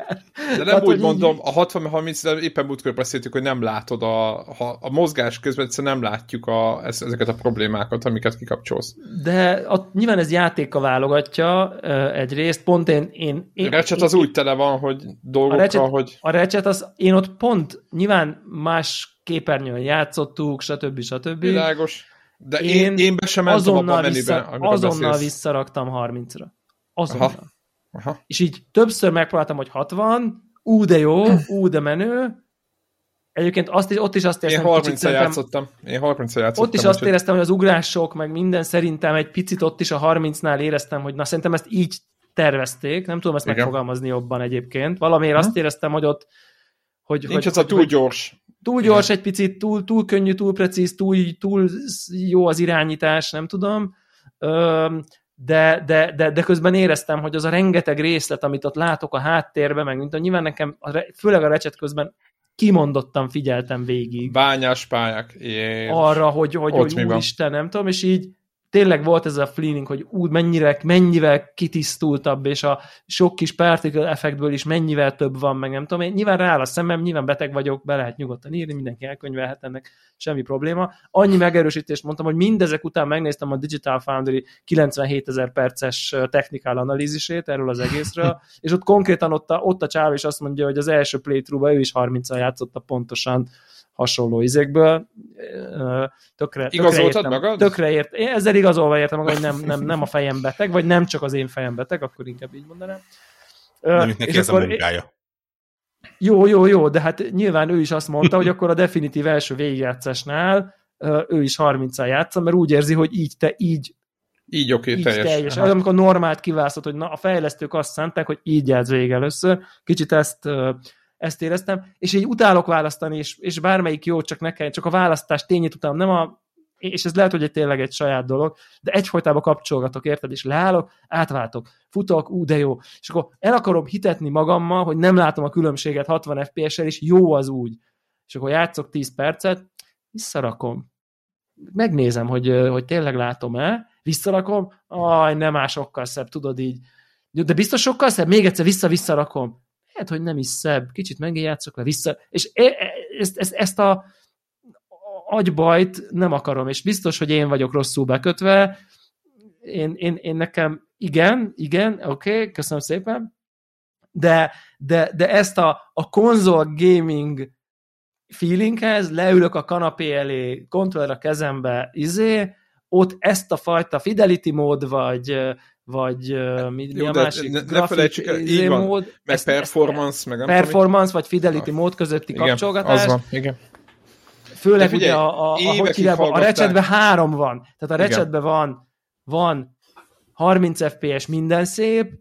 De nem Tehát, úgy hogy mondom, így- a 60-30, de éppen múltkor beszéltük, hogy nem látod a, ha, a mozgás közben egyszerűen nem látjuk a, ez- ezeket a problémákat, amiket kikapcsolsz. De a, nyilván ez játéka válogatja egyrészt, pont én... én, én Recset én- az úgy tele van, hogy a Ratchet, hogy a Ratchet az, én ott pont nyilván más képernyőn játszottuk, stb. stb. világos. De én, Én én, én be sem mentem abba a menübe, vissza, azonnal beszélsz. visszaraktam 30-ra. Azonnal. Aha. Aha. És így többször megpróbáltam, hogy 60, ú, de jó, ú, de menő. Egyébként azt is, ott is azt Én éreztem, hogy 30 kicsit szerintem- játszottam. Én 30 játszottam. ott is azt éreztem, hogy az ugrások, meg minden szerintem egy picit ott is a 30-nál éreztem, hogy na szerintem ezt így tervezték, nem tudom ezt Igen. megfogalmazni jobban egyébként. Valamiért azt éreztem, hogy ott hogy, Nincs hogy, az a hogy, túl hogy gyors. túl gyors egy picit, túl, túl könnyű, túl precíz, túl, túl jó az irányítás, nem tudom. Öm, de, de, de, de közben éreztem, hogy az a rengeteg részlet, amit ott látok a háttérben, meg mint a nyilván nekem, a főleg a recset közben kimondottan figyeltem végig Bányás pályák. Jé. arra, hogy, hogy, Ott hogy úristen, nem tudom, és így tényleg volt ez a feeling, hogy úgy mennyire, mennyivel kitisztultabb, és a sok kis particle effektből is mennyivel több van, meg nem tudom, én nyilván rááll a szemem, nyilván beteg vagyok, be lehet nyugodtan írni, mindenki elkönyvelhet ennek, semmi probléma. Annyi megerősítést mondtam, hogy mindezek után megnéztem a Digital Foundry 97 ezer perces technikál analízisét erről az egészről, és ott konkrétan ott a, ott a csáv is azt mondja, hogy az első playthrough ő is 30-al játszotta pontosan hasonló izékből. Tökre, tökre Igazoltad értem, magad? Tökre ért, én ezzel igazolva értem magam, hogy nem, nem, nem a fejem beteg, vagy nem csak az én fejem beteg, akkor inkább így mondanám. Nem, mint neki ez a munkája. jó, jó, jó, de hát nyilván ő is azt mondta, hogy akkor a definitív első végigjátszásnál ő is 30-al játsza, mert úgy érzi, hogy így te így, Így oké, így teljes. teljes. Az, amikor normált kiválasztott, hogy na, a fejlesztők azt szánták, hogy így játsz végig először. Kicsit ezt, ezt éreztem, és így utálok választani, és, és bármelyik jó, csak nekem, csak a választás tényét utálom, nem a és ez lehet, hogy egy tényleg egy saját dolog, de egyfolytában kapcsolgatok, érted? És leállok, átváltok, futok, ú, de jó. És akkor el akarom hitetni magammal, hogy nem látom a különbséget 60 FPS-el, és jó az úgy. És akkor játszok 10 percet, visszarakom. Megnézem, hogy, hogy tényleg látom-e, visszarakom, aj, nem áll sokkal szebb, tudod így. De biztos sokkal szebb, még egyszer vissza-visszarakom. Lehet, hogy nem is szebb, kicsit megint le vissza, és ezt, ezt, ezt a agybajt nem akarom, és biztos, hogy én vagyok rosszul bekötve, én, én, én nekem igen, igen, oké, okay, köszönöm szépen, de, de, de ezt a, a konzol gaming feelinghez, leülök a kanapé elé, kontroller a kezembe, izé, ott ezt a fajta fidelity mód, vagy, vagy mi, mi Jó, a de másik, ne- ne felejtsük el, így izé van. mód, Meg ezt- performance, meg nem performance, vagy fidelity mód közötti tudom, igen, kapcsolgatás, az van, igen. Főleg De figyelj, ugye a, a, a, hogy hívják, a recsetben három van. Tehát a recsetben van, van 30 FPS minden szép,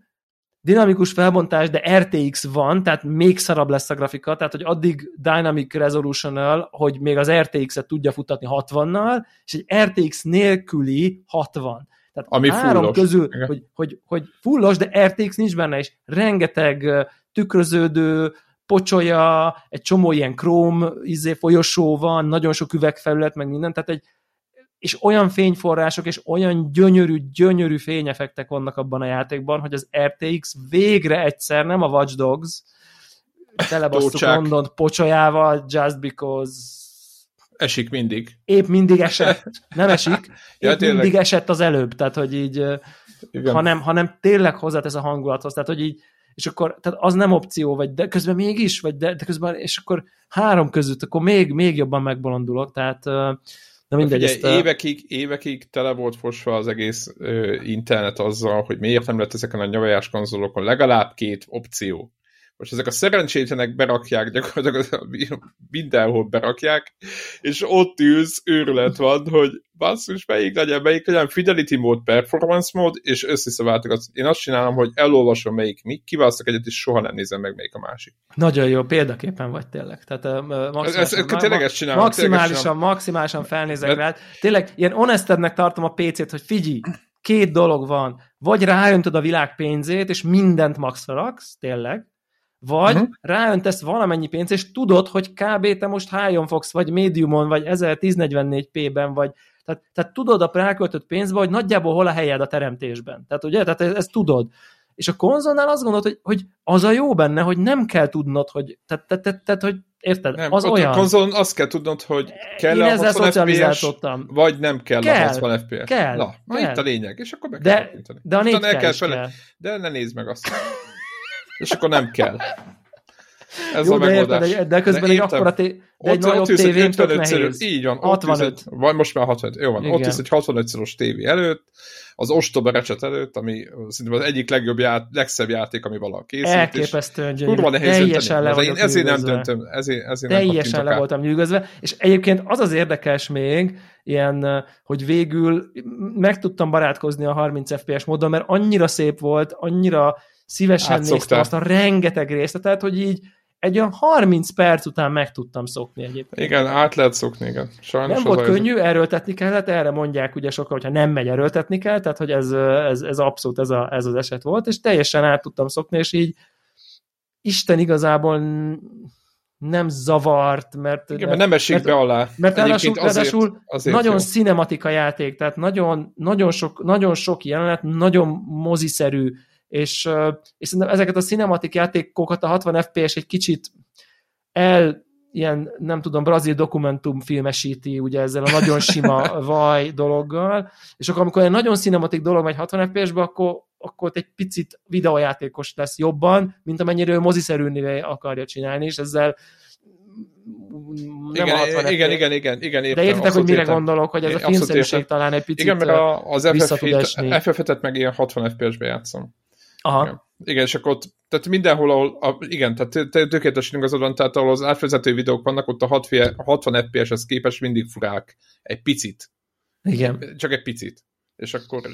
dinamikus felbontás, de RTX van, tehát még szarabb lesz a grafika, tehát hogy addig Dynamic resolution hogy még az RTX-et tudja futatni 60-nal, és egy RTX nélküli 60. Tehát Ami három fullos. közül, Igen. hogy, hogy, hogy fullos, de RTX nincs benne, és rengeteg tükröződő, pocsolya, egy csomó ilyen króm izé, folyosó van, nagyon sok üvegfelület, meg minden, tehát egy, és olyan fényforrások, és olyan gyönyörű, gyönyörű fényefektek vannak abban a játékban, hogy az RTX végre egyszer, nem a Watch Dogs, telebasztuk. London pocsolyával, just because Esik mindig. épp mindig esett, nem esik, Ja, tényleg. mindig esett az előbb, tehát hogy így, Igen. hanem, hanem tényleg hozzátesz a hangulathoz, tehát hogy így, és akkor tehát az nem opció, vagy de közben mégis, vagy de, de közben, és akkor három között, akkor még, még jobban megbolondulok, tehát na mindegy, Figyelj, ezt, évekig, évekig tele volt fosva az egész ö, internet azzal, hogy miért nem lett ezeken a nyavajás konzolokon legalább két opció. Most ezek a szerencsétlenek berakják, gyakorlatilag mindenhol berakják, és ott ülsz, őrület van, hogy basszus, melyik legyen, melyik legyen Fidelity mód, performance mód, és összeszaváltogatsz. Én azt csinálom, hogy elolvasom melyik mi, kiválasztok egyet, és soha nem nézem meg, melyik a másik. nagyon jó példaképpen vagy tényleg, tehát Ez, maximálisan, ez, ez, tényleg ezt csinálom. maximálisan, tényleg maximálisan felnézek Mert- rád. Tényleg ilyen honestednek tartom a PC-t, hogy figyelj, két dolog van. Vagy ráöntöd a világ pénzét, és mindent maxra raksz, tényleg, vagy uh-huh. ráöntesz valamennyi pénzt, és tudod, hogy kb. te most high fogsz, vagy médiumon, vagy 1044p-ben, vagy tehát, tehát tudod a ráköltött pénzbe, hogy nagyjából hol a helyed a teremtésben. Tehát ugye, tehát ezt, ezt tudod. És a konzolnál azt gondolod, hogy, hogy az a jó benne, hogy nem kell tudnod, hogy tehát, tehát, tehát, tehát hogy érted, Nem, az olyan. a konzolon azt kell tudnod, hogy kell Én a ezzel 60 FPS, vagy nem kell, Kell, a 60 FPS. kell, Na, kell. itt a lényeg, és akkor kell De, kattintani. de a Aztán 4 el kell kell. De ne nézd meg azt. És akkor nem kell. Ez Jó, a de, megoldás. érted, de közben De egy akkora té- de egy Ott, nagyobb ott tök 55 nehéz. nehéz. Így van. Ott 65. ülsz egy, vagy most már 65. Jó van. Igen. Ott ülsz egy 65 szoros tévé előtt, az ostoba recset előtt, ami szerintem az egyik legjobb ját, legszebb játék, ami valaha készült. és Elképesztően gyönyörű. Kurva nehéz Teljesen le Én ezért nem döntöm. Ezért, ezért nem Teljesen kattintok le voltam nyűgözve, és egyébként az az érdekes még, ilyen, hogy végül meg tudtam barátkozni a 30 FPS módon, mert annyira szép volt, annyira szívesen Átszoktál. néztem azt a rengeteg részt, tehát hogy így egy olyan 30 perc után meg tudtam szokni egyébként. Igen, át lehet szokni, igen. Sajnos Nem volt könnyű, erőltetni kellett, erre mondják ugye sokan, hogyha nem megy, erőltetni kell, tehát hogy ez, ez, ez abszolút ez, a, ez az eset volt, és teljesen át tudtam szokni, és így Isten igazából nem zavart, mert, Igen, mert nem esik mert- be alá. mert ráadásul, Egyébként azért, ráadásul azért nagyon jó. cinematika játék, tehát nagyon, nagyon, sok, nagyon sok jelenet, nagyon moziszerű, és, és szerintem ezeket a cinematik játékokat a 60 FPS egy kicsit el ilyen, nem tudom, brazil dokumentumfilmesíti, ugye ezzel a nagyon sima vaj dologgal, és akkor amikor egy nagyon cinematik dolog megy 60 FPS-be, akkor, akkor egy picit videójátékos lesz jobban, mint amennyire ő moziszerűnél akarja csinálni, és ezzel nem Igen, a 60 igen, igen, igen, igen, értem. De értitek, hogy mire értem. gondolok, hogy ez a filmszerűség talán egy picit... Igen, mert a, az vissza tud esni. FF-et, FF-et meg ilyen 60 FPS-be játszom. Aha, Igen. Igen, és akkor ott, tehát mindenhol, ahol, a, igen, tehát tö- tö- tökéletesen igazad van, tehát ahol az átvezető videók vannak, ott a 60 60 FPS-hez képest mindig furák. Egy picit. igen. Csak egy picit. És akkor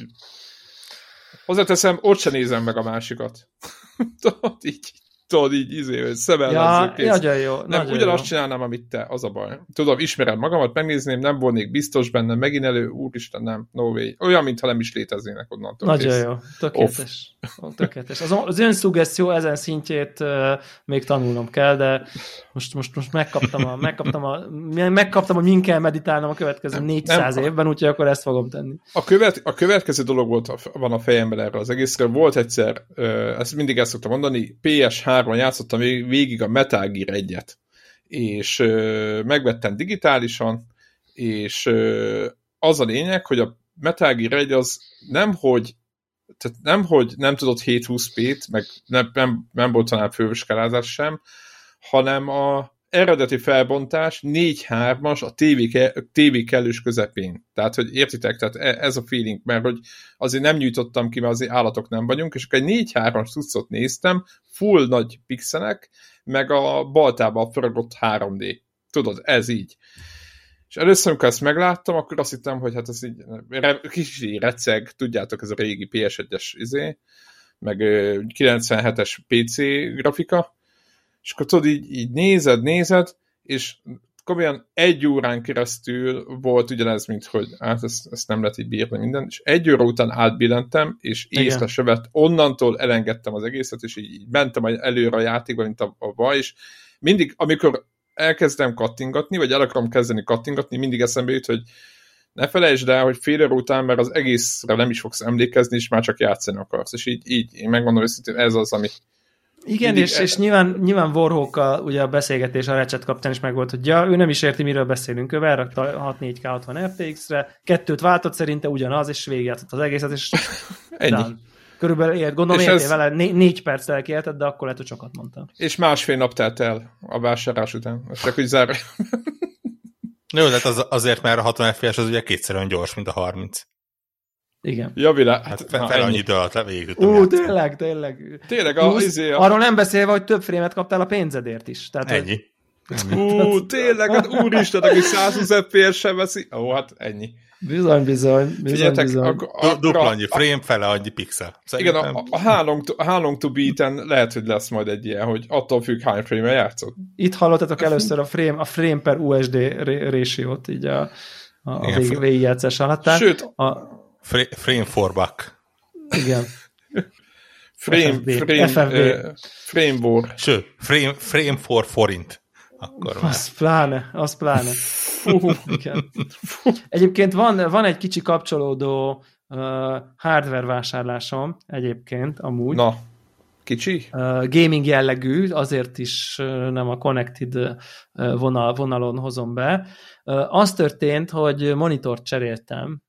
hozzáteszem, ott se nézem meg a másikat. tudod, így, tudod, így, izé, szemmel Ja, nagyon jó. Nem, nagyon ugyanazt jó. csinálnám, amit te, az a baj. Tudom, ismerem magamat, megnézném, nem volnék biztos benne, megint elő, úristen, nem, no way. Olyan, mintha nem is léteznének onnantól. Nagyon kész. jó, tökéletes. Tökéletes. Az, az önszuggeszió ezen szintjét uh, még tanulnom kell, de most, most, most megkaptam, a, megkaptam, a, megkaptam, hogy min kell meditálnom a következő Nem, 400 nem. évben, úgyhogy akkor ezt fogom tenni. A, követ, a következő dolog volt, van a fejemben erre az egészre. Volt egyszer, ö, ezt mindig ezt szoktam mondani, PS3-on játszottam vég- végig a Metal Gear 1-et, és ö, megvettem digitálisan, és ö, az a lényeg, hogy a Metal Gear 1 az nem, hogy tehát nem, hogy nem tudott 720p-t, meg nem, nem, nem volt talán fővöskelázás sem, hanem a eredeti felbontás 4-3-as a TV, ke- TV kellős közepén. Tehát, hogy értitek, tehát e- ez a feeling, mert hogy azért nem nyújtottam ki, mert azért állatok nem vagyunk, és akkor egy 4-3-as tucot néztem, full nagy pixelek, meg a baltában forogott 3D. Tudod, ez így. És először, amikor ezt megláttam, akkor azt hittem, hogy hát ez így kicsi receg, tudjátok, ez a régi PS1-es izé, meg ö, 97-es PC grafika, és akkor tudod, így, így nézed, nézed, és komolyan egy órán keresztül volt ugyanez, mint hogy hát ezt, ezt nem lehet így bírni minden, és egy óra után átbillentem, és észre se vett, onnantól elengedtem az egészet, és így, így mentem előre a játékba, mint a, a baj, és mindig, amikor elkezdem kattingatni, vagy el akarom kezdeni kattingatni, mindig eszembe jut, hogy ne felejtsd el, hogy fél óra után, mert az egészre nem is fogsz emlékezni, és már csak játszani akarsz. És így, így én megmondom őszintén, ez az, ami, igen, és, és nyilván, nyilván Warhawk ugye a beszélgetés a Ratchet kapcsán is megvolt, hogy ja, ő nem is érti, miről beszélünk, ő elrakta 6-4K 60 FTX-re, kettőt váltott szerinte ugyanaz, és végigjátszott az egészet, és Ennyi. Körülbelül élt, gondolom és értél ez... vele, né- négy perc elkieltett, de akkor lehet, hogy sokat mondtam. És másfél nap telt el a vásárlás után. Ezt csak úgy zár. Jó, de az, azért, mert a 60 FPS az ugye kétszer olyan gyors, mint a 30. Igen. Ja, világ. Hát, hát fel, annyi idő alatt végig Ú, uh, tényleg, tényleg. Tényleg, a, Plusz, izé a... arról nem beszélve, hogy több frémet kaptál a pénzedért is. Tehát, ennyi. Ú, tényleg, hát úristen, aki 120 FPS sem veszi. Ó, hát ennyi. Bizony, bizony. bizony, Figyeljetek, bizony. A, a, dupla annyi frame, fele annyi pixel. Szerintem... Igen, a, a, how, long to, how long to beat-en lehet, hogy lesz majd egy ilyen, hogy attól függ, hány frame-el játszod. Itt hallottatok először a frame, a frame per USD ratio-t így a, a, a vég, végigjátszás alatt. Sőt, a, frame for buck. Igen. frame, FFB. frame, FFB. Uh, frame war. Sőt, frame, frame for forint. Akkor az már. pláne, az pláne. Uh, igen. Egyébként van, van egy kicsi kapcsolódó uh, hardware vásárlásom egyébként amúgy. Na, kicsi? Uh, gaming jellegű, azért is uh, nem a connected uh, vonal, vonalon hozom be. Uh, az történt, hogy monitort cseréltem,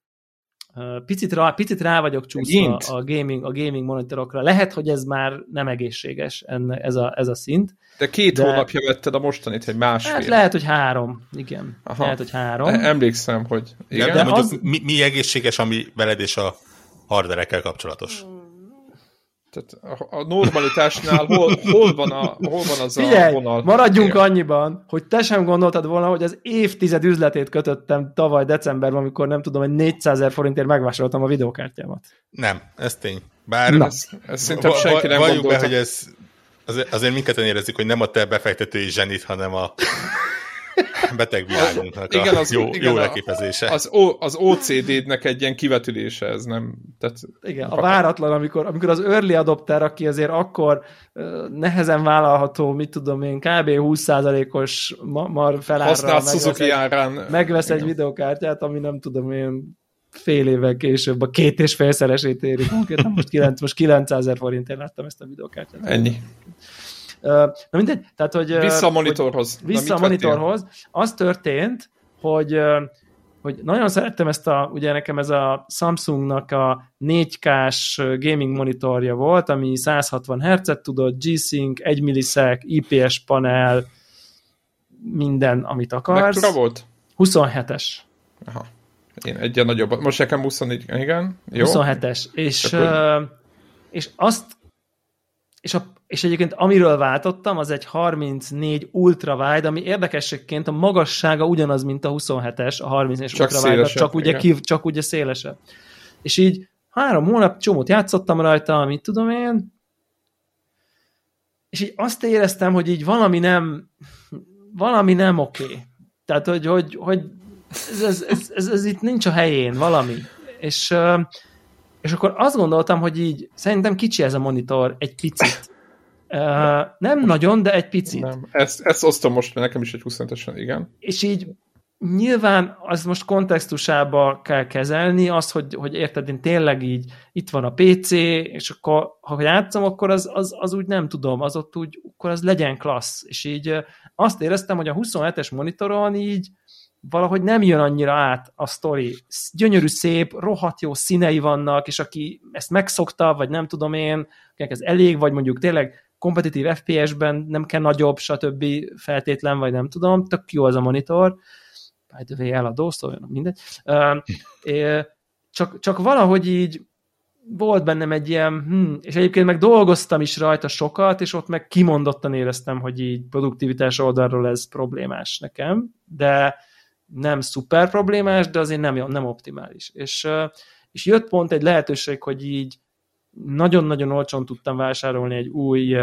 Picit rá, picit rá vagyok csúszva a gaming, a gaming monitorokra. Lehet, hogy ez már nem egészséges enne, ez, a, ez a szint. De két de... hónapja vetted a mostanit, hogy másfél. Hát lehet, hogy három. Igen. Aha. Lehet, hogy három. E- emlékszem, hogy igen. De, de mondjuk az... mi, mi egészséges, ami veled és a hardverekkel kapcsolatos? Tehát a normalitásnál hol, hol, van, a, hol van az Figyelj, a vonal? maradjunk Ér. annyiban, hogy te sem gondoltad volna, hogy az évtized üzletét kötöttem tavaly decemberben, amikor nem tudom, hogy 400 ezer forintért megvásároltam a videókártyámat. Nem, ez tény. Bár Na. ez, ez szerintem senki nem gondolta. be, hogy ez azért, azért minket érezzük, hogy nem a te befektetői zsenit, hanem a beteg világunknak a igen, az, jó, igen, jó leképezése. Az, o, az OCD-nek egy ilyen kivetülése, ez nem... Tehát, igen, a váratlan, amikor, amikor az early adopter, aki azért akkor nehezen vállalható, mit tudom én, kb. 20%-os mar felárral megvesz, egy, árán. megvesz egy videokártyát, ami nem tudom én fél évvel később a két és félszeresét éri. Most, 9, most 900 forintért láttam ezt a videokártyát. Ennyi. Na mindegy, tehát hogy... Vissza a monitorhoz. Hogy, vissza a monitorhoz. Vettél? Az történt, hogy hogy nagyon szerettem ezt a, ugye nekem ez a Samsungnak a 4K-s gaming monitorja volt, ami 160 Hz-et tudott, G-Sync, 1 millisec, IPS panel, minden, amit akarsz. Mekkora volt? 27-es. Aha. Én egyen nagyobb. Most nekem 24, igen. Jó. 27-es. És, uh, és azt és a és egyébként amiről váltottam, az egy 34 ultra wide, ami érdekességként a magassága ugyanaz, mint a 27-es, a 34 csak ultra wide, csak ugye, kiv, csak ugye szélesebb. És így három hónap csomót játszottam rajta, amit tudom én, és így azt éreztem, hogy így valami nem, valami nem oké. Okay. Tehát, hogy, hogy, hogy ez, ez, ez, ez, ez itt nincs a helyén, valami. És, és akkor azt gondoltam, hogy így szerintem kicsi ez a monitor egy picit. Uh, nem nagyon, de egy picit. Nem. Ezt, ezt osztom most, nekem is egy 25-esen, igen. És így nyilván az most kontextusába kell kezelni, az, hogy, hogy érted, én tényleg így itt van a PC, és akkor ha játszom, akkor az, az, az úgy nem tudom, az ott úgy, akkor az legyen klassz. És így azt éreztem, hogy a 27-es monitoron így valahogy nem jön annyira át a sztori. Gyönyörű, szép, rohadt jó színei vannak, és aki ezt megszokta, vagy nem tudom én, ez elég, vagy mondjuk tényleg kompetitív FPS-ben nem kell nagyobb, stb. feltétlen, vagy nem tudom, tök jó az a monitor, by the way, eladó, szóval mindegy. Csak, csak valahogy így volt bennem egy ilyen, hm, és egyébként meg dolgoztam is rajta sokat, és ott meg kimondottan éreztem, hogy így produktivitás oldalról ez problémás nekem, de nem szuper problémás, de azért nem, nem optimális. És, és jött pont egy lehetőség, hogy így nagyon-nagyon olcsón tudtam vásárolni egy új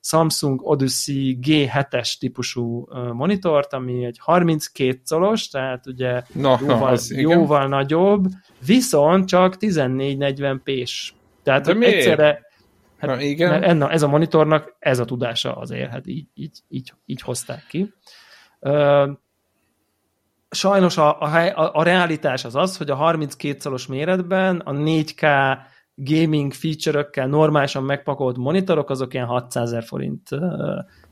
Samsung Odyssey G7-es típusú monitort, ami egy 32 colos, tehát ugye Na, jóval, igen. jóval nagyobb, viszont csak 1440p-s. Tehát De miért? egyszerre Hát, Na, igen. mert enna, ez a monitornak ez a tudása azért, hát így, így, így, így hozták ki. Ö, sajnos a, a, a realitás az az, hogy a 32 szalos méretben a 4K gaming feature-ökkel normálisan megpakolt monitorok, azok ilyen 600 ezer forint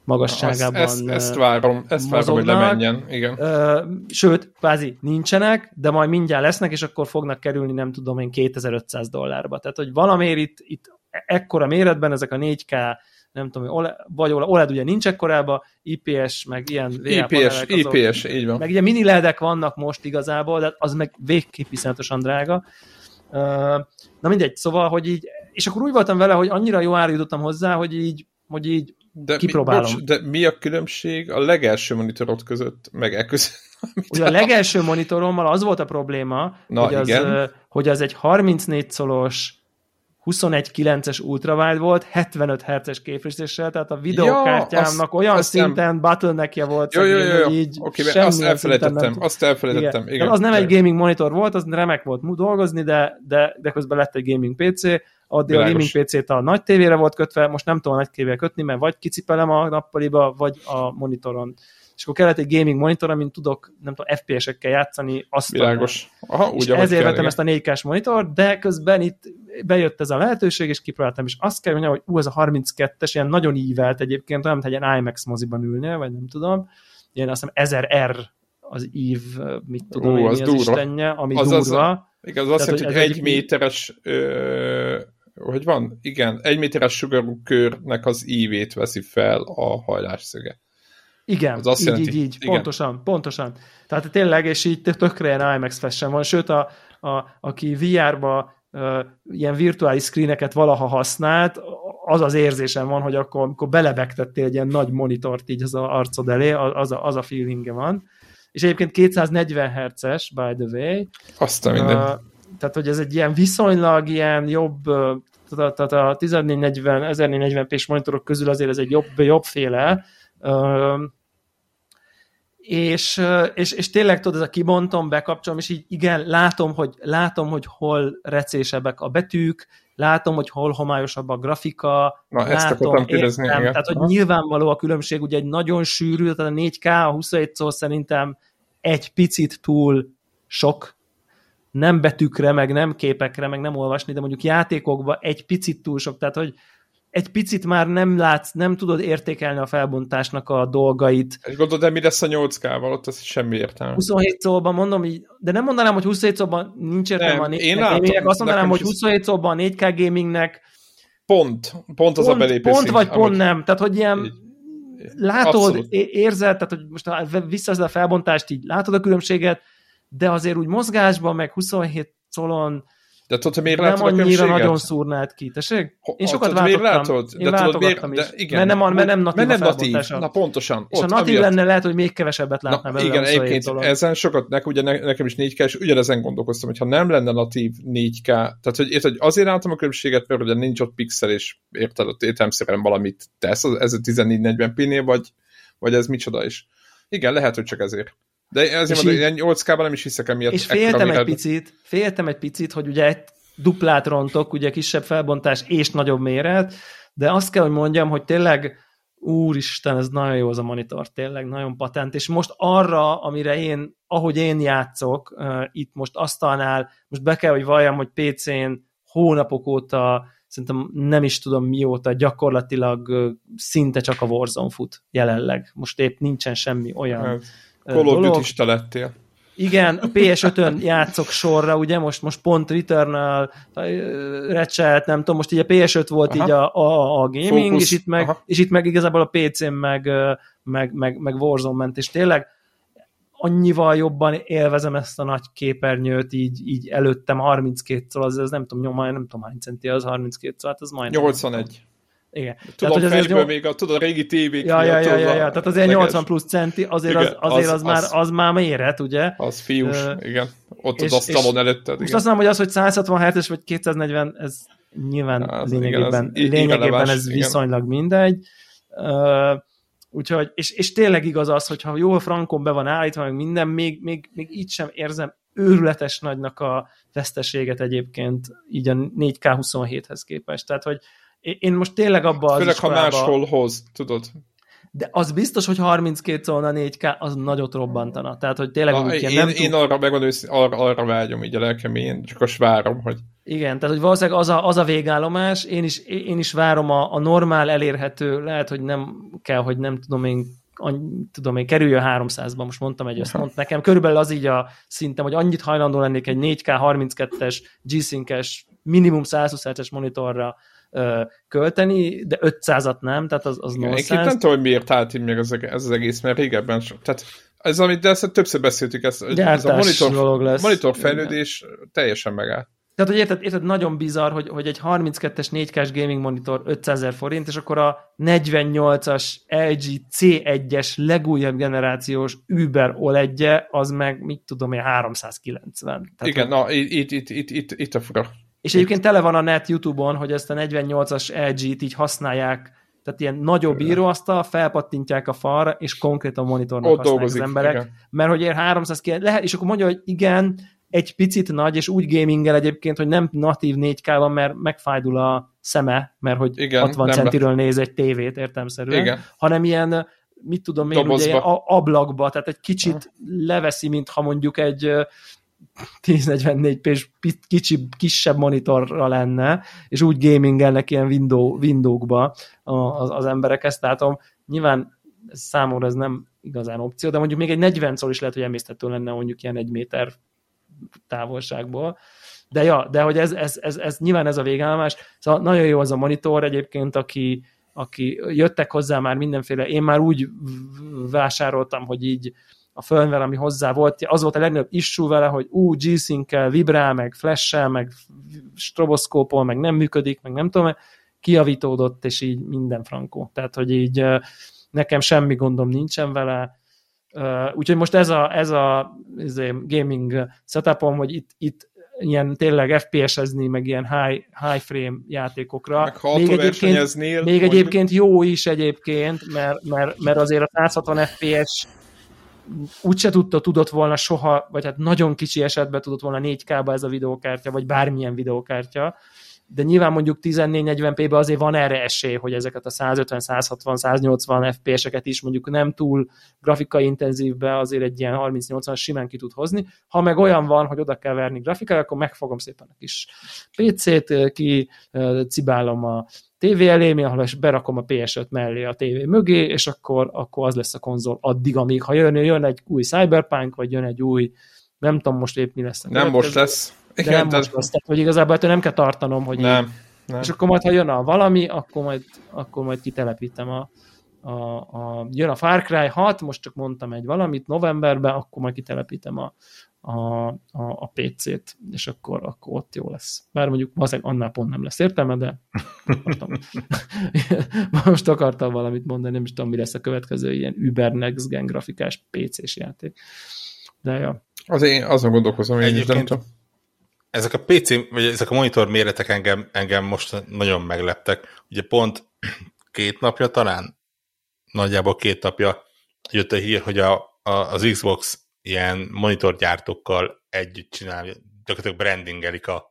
magasságában. Ezt, ezt, ezt várom, ezt várom, hogy lemenjen. Igen. Sőt, kvázi nincsenek, de majd mindjárt lesznek, és akkor fognak kerülni, nem tudom én, 2500 dollárba. Tehát, hogy valamiért itt, itt ekkora méretben ezek a 4K, nem tudom, OLED, vagy OLED ugye nincs ekkorába, IPS, meg ilyen IPS, IPS, így van. meg ugye mini ledek vannak most igazából, de az meg végképp iszonyatosan drága. Na mindegy, szóval, hogy így, és akkor úgy voltam vele, hogy annyira jó ára jutottam hozzá, hogy így, hogy így De Kipróbálom. Mi, bocs, de mi a különbség a legelső monitorod között, meg e között? Ugye a legelső monitorommal az volt a probléma, Na, hogy, az, igen. hogy az egy 34 szolos 21.9-es ultrawide volt, 75 Hz-es képfrissítéssel, tehát a videokártyámnak azt- olyan azt nem- szinten bottleneckje volt, Jó, jó, jó, jó. hogy így mert semmilyen azt nem elfelejtettem, tud- azt elfelejtettem, igen. Tehát az nem egy gaming monitor volt, az remek volt dolgozni, de, de, de közben lett egy gaming PC, addig a Világos. gaming PC-t a nagy tévére volt kötve, most nem tudom a nagy tévére kötni, mert vagy kicipelem a nappaliba, vagy a monitoron. És akkor kellett egy gaming monitor, amin tudok, nem tudom, FPS-ekkel játszani, azt Világos. Aha, úgy, és ezért vettem ezt a 4K-s monitort, de közben itt bejött ez a lehetőség, és kipróbáltam, és azt kell mondjam, hogy ú, ez a 32-es, ilyen nagyon ívelt egyébként, olyan, mint egy ilyen IMAX moziban ülnél, vagy nem tudom, ilyen azt hiszem 1000R az ív, mit tudom Ú, én, az az istenje, ami Az- az- durva. Igen, az azt jelenti, hogy egy egy- méteres ö, hogy van? Igen, egy méteres sugarú körnek az ívét veszi fel a hajlásszöge. Igen, Az azt így, jelenti, így, így, igen. pontosan, pontosan. Tehát tényleg, és így tökre ilyen IMAX fashion van, sőt, a, a, aki VR-ba uh, ilyen virtuális screeneket valaha használt, az az érzésem van, hogy akkor, amikor belebegtettél egy ilyen nagy monitort így az a arcod elé, az a, az a feelingje van. És egyébként 240 Hz-es, by the way, Azt a minden. Uh, tehát, hogy ez egy ilyen viszonylag ilyen jobb, tehát tehát a 1440, 1440p-s monitorok közül azért ez egy jobb, jobbféle, uh, és, és, és tényleg tudod, ez a kibontom, bekapcsolom, és így igen, látom, hogy, látom, hogy hol recésebbek a betűk, látom, hogy hol homályosabb a grafika, Na, ezt látom, akartam kérdezni, értem, igen. tehát, hogy nyilvánvaló a különbség, ugye egy nagyon sűrű, tehát a 4K, a 27 szó szerintem egy picit túl sok, nem betűkre, meg nem képekre, meg nem olvasni, de mondjuk játékokban egy picit túl sok, tehát hogy egy picit már nem látsz, nem tudod értékelni a felbontásnak a dolgait. Egy gondolod, de mi lesz a 8K-val? Ott az semmi értelme. 27 szóban mondom így, de nem mondanám, hogy 27 szóban nincs értelme Nem, a 4K én látom, azt mondanám, hogy is ez- 27 szóban a 4K gamingnek Pont, pont az a pont, belépő pont szint, vagy pont nem. Tehát, hogy ilyen Így. látod, Abszolút. érzed, tehát, hogy most ha visszaszed a felbontást, így látod a különbséget, de azért úgy mozgásban, meg 27 szolon De tudod, hogy miért nem látod a annyira nagyon szúrnád ki, tessék? Én sokat tudod, miért látod? Én De tudod, miért? De igen. Mert nem, mert nem natív mert a nem natív. Na pontosan. És ott, natív amiatt- lenne, lehet, hogy még kevesebbet Na, látnám belőle igen, 27 egyébként szolon. ezen sokat, ne, ugye ne, nekem is 4K, és ugyanezen gondolkoztam, hogy ha nem lenne natív 4K, tehát hogy, érted, hogy azért látom a különbséget, mert ugye nincs ott pixel, és érted, ott értelmszerűen valamit tesz, ez a 1440p-nél, vagy, vagy ez micsoda is. Igen, lehet, hogy csak ezért. De ezért És mondom, ilyen 8K-ban nem is hiszek emiatt. És féltem egy picit, féltem egy picit, hogy ugye egy duplát rontok, ugye kisebb felbontás és nagyobb méret, de azt kell, hogy mondjam, hogy tényleg úristen, ez nagyon jó az a monitor, tényleg nagyon patent, és most arra, amire én, ahogy én játszok, uh, itt most asztalnál, most be kell, hogy valljam, hogy PC-n hónapok óta, szerintem nem is tudom mióta, gyakorlatilag uh, szinte csak a Warzone fut jelenleg. Most épp nincsen semmi olyan Hát, Duty-sta lettél. Igen, a PS5-ön játszok sorra, ugye, most, most pont Returnal, Ratchet, nem tudom, most így a PS5 volt Aha. így a, a, a gaming, Fókusz, és itt, meg, aha. és itt meg igazából a PC-n meg, meg, meg, meg Warzone ment, és tényleg annyival jobban élvezem ezt a nagy képernyőt, így, így előttem 32 szor, az, az nem tudom, nyom, nem tudom hány centi az 32 szor, hát az majdnem. 81. Igen. Tudom, hogy azért még a, tudod, a régi tévék Ja, ja, miatt, ja, ja, ja, tehát azért leges- 80 plusz centi, azért, Igen, az, azért az, az- már, az- már méret, ugye? Az fiús, Ö, igen. Ott és- az asztalon előtted, Most igen. azt mondom, hogy az, hogy 167-es vagy 240, ez nyilván az lényegében, igen, az lényegében ez igen. viszonylag mindegy. Uh, úgyhogy, és, és tényleg igaz az, hogyha jól frankon be van állítva, meg minden, még, még, még így sem érzem őrületes nagynak a veszteséget egyébként így a 4K27-hez képest. Tehát, hogy én most tényleg abba az Főleg, iskolába... ha máshol hoz, tudod de az biztos, hogy 32 szólna 4K, az nagyot robbantana. Tehát, hogy tényleg Na, úgy, én, nem én tud... arra megmondom, hogy arra, arra vágyom így a lelkem, én csak azt várom, hogy... Igen, tehát, hogy valószínűleg az a, az a végállomás, én is, én is várom a, a normál elérhető, lehet, hogy nem kell, hogy nem tudom én tudom én, kerüljön 300-ba, most mondtam egy összpont nekem, körülbelül az így a szintem, hogy annyit hajlandó lennék egy 4K 32-es G-Sync-es minimum 120 es monitorra költeni, de 500-at nem, tehát az, az Igen, Én nem tudom, hogy miért állt így meg ez, ez az egész, mert régebben so, tehát ez, amit, de ezt többször beszéltük, ez, ez a monitor, lesz. monitor fejlődés Igen. teljesen megállt. Tehát, hogy érted, érted, nagyon bizarr, hogy, hogy egy 32-es 4K-s gaming monitor 500 ezer forint, és akkor a 48-as LG C1-es legújabb generációs Uber oled az meg, mit tudom én, 390. Tehát, Igen, hogy... na, itt, itt, itt, itt, itt a fura. És egyébként tele van a net YouTube-on, hogy ezt a 48-as LG-t így használják, tehát ilyen nagyobb íróasztal, felpattintják a falra, és konkrétan monitornak Ott használják dolgozik, az emberek. Igen. Mert hogy ér 300 lehet, és akkor mondja, hogy igen, egy picit nagy, és úgy gaminggel egyébként, hogy nem natív 4K van, mert megfájdul a szeme, mert hogy igen, 60 centiről néz egy tévét értelmszerűen, igen. hanem ilyen mit tudom én, ugye ablakba, tehát egy kicsit leveszi, mintha mondjuk egy 1044 p kicsi, kisebb monitorra lenne, és úgy gamingelnek ilyen window, windowkba az, az emberek, ezt látom. Nyilván számomra ez nem igazán opció, de mondjuk még egy 40 szor is lehet, hogy emésztető lenne mondjuk ilyen egy méter távolságból. De ja, de hogy ez, ez, ez, ez nyilván ez a végállomás. Szóval nagyon jó az a monitor egyébként, aki, aki jöttek hozzá már mindenféle, én már úgy vásároltam, hogy így a firmware, ami hozzá volt, az volt a legnagyobb issue vele, hogy ú, g vibrál, meg flash meg stroboszkópol, meg nem működik, meg nem tudom, kiavítódott, és így minden frankó. Tehát, hogy így nekem semmi gondom nincsen vele, úgyhogy most ez a, ez a ez a gaming setupom, hogy itt, itt ilyen tényleg FPS-ezni, meg ilyen high, high frame játékokra. Meg még egyébként, még egyébként jó is egyébként, mert, mert, mert azért a 160 FPS úgyse tudta, tudott volna soha, vagy hát nagyon kicsi esetben tudott volna 4K-ba ez a videókártya, vagy bármilyen videókártya, de nyilván mondjuk 1440p-ben azért van erre esély, hogy ezeket a 150, 160, 180 FPS-eket is mondjuk nem túl grafikai intenzívbe azért egy ilyen 30-80 simán ki tud hozni. Ha meg olyan van, hogy oda kell verni grafikára, akkor megfogom szépen a kis PC-t, ki cibálom a tévé elé, ahol is berakom a PS5 mellé a tévé mögé, és akkor, akkor az lesz a konzol addig, amíg ha jön, jön egy új Cyberpunk, vagy jön egy új, nem tudom most épp mi lesz. Nem most lesz. De Igen, nem tehát... most lesz, tehát, hogy igazából ettől nem kell tartanom, hogy nem, így, nem. És akkor majd, ha jön a valami, akkor majd, akkor majd kitelepítem a, a, a, jön a Far Cry 6, most csak mondtam egy valamit novemberben, akkor majd kitelepítem a, a, a, a PC-t, és akkor, akkor ott jó lesz. Bár mondjuk valószínűleg annál pont nem lesz értelme, de akartam. most akartam valamit mondani, nem is tudom, mi lesz a következő ilyen Uber Next Gen grafikás PC-s játék. De ja. Az én azon gondolkozom, én is nem tudom. Ezek a PC, vagy ezek a monitor méretek engem, engem most nagyon megleptek. Ugye pont két napja talán, nagyjából két napja jött a hír, hogy a, a, az Xbox ilyen monitorgyártókkal együtt csinál, gyakorlatilag brandingelik a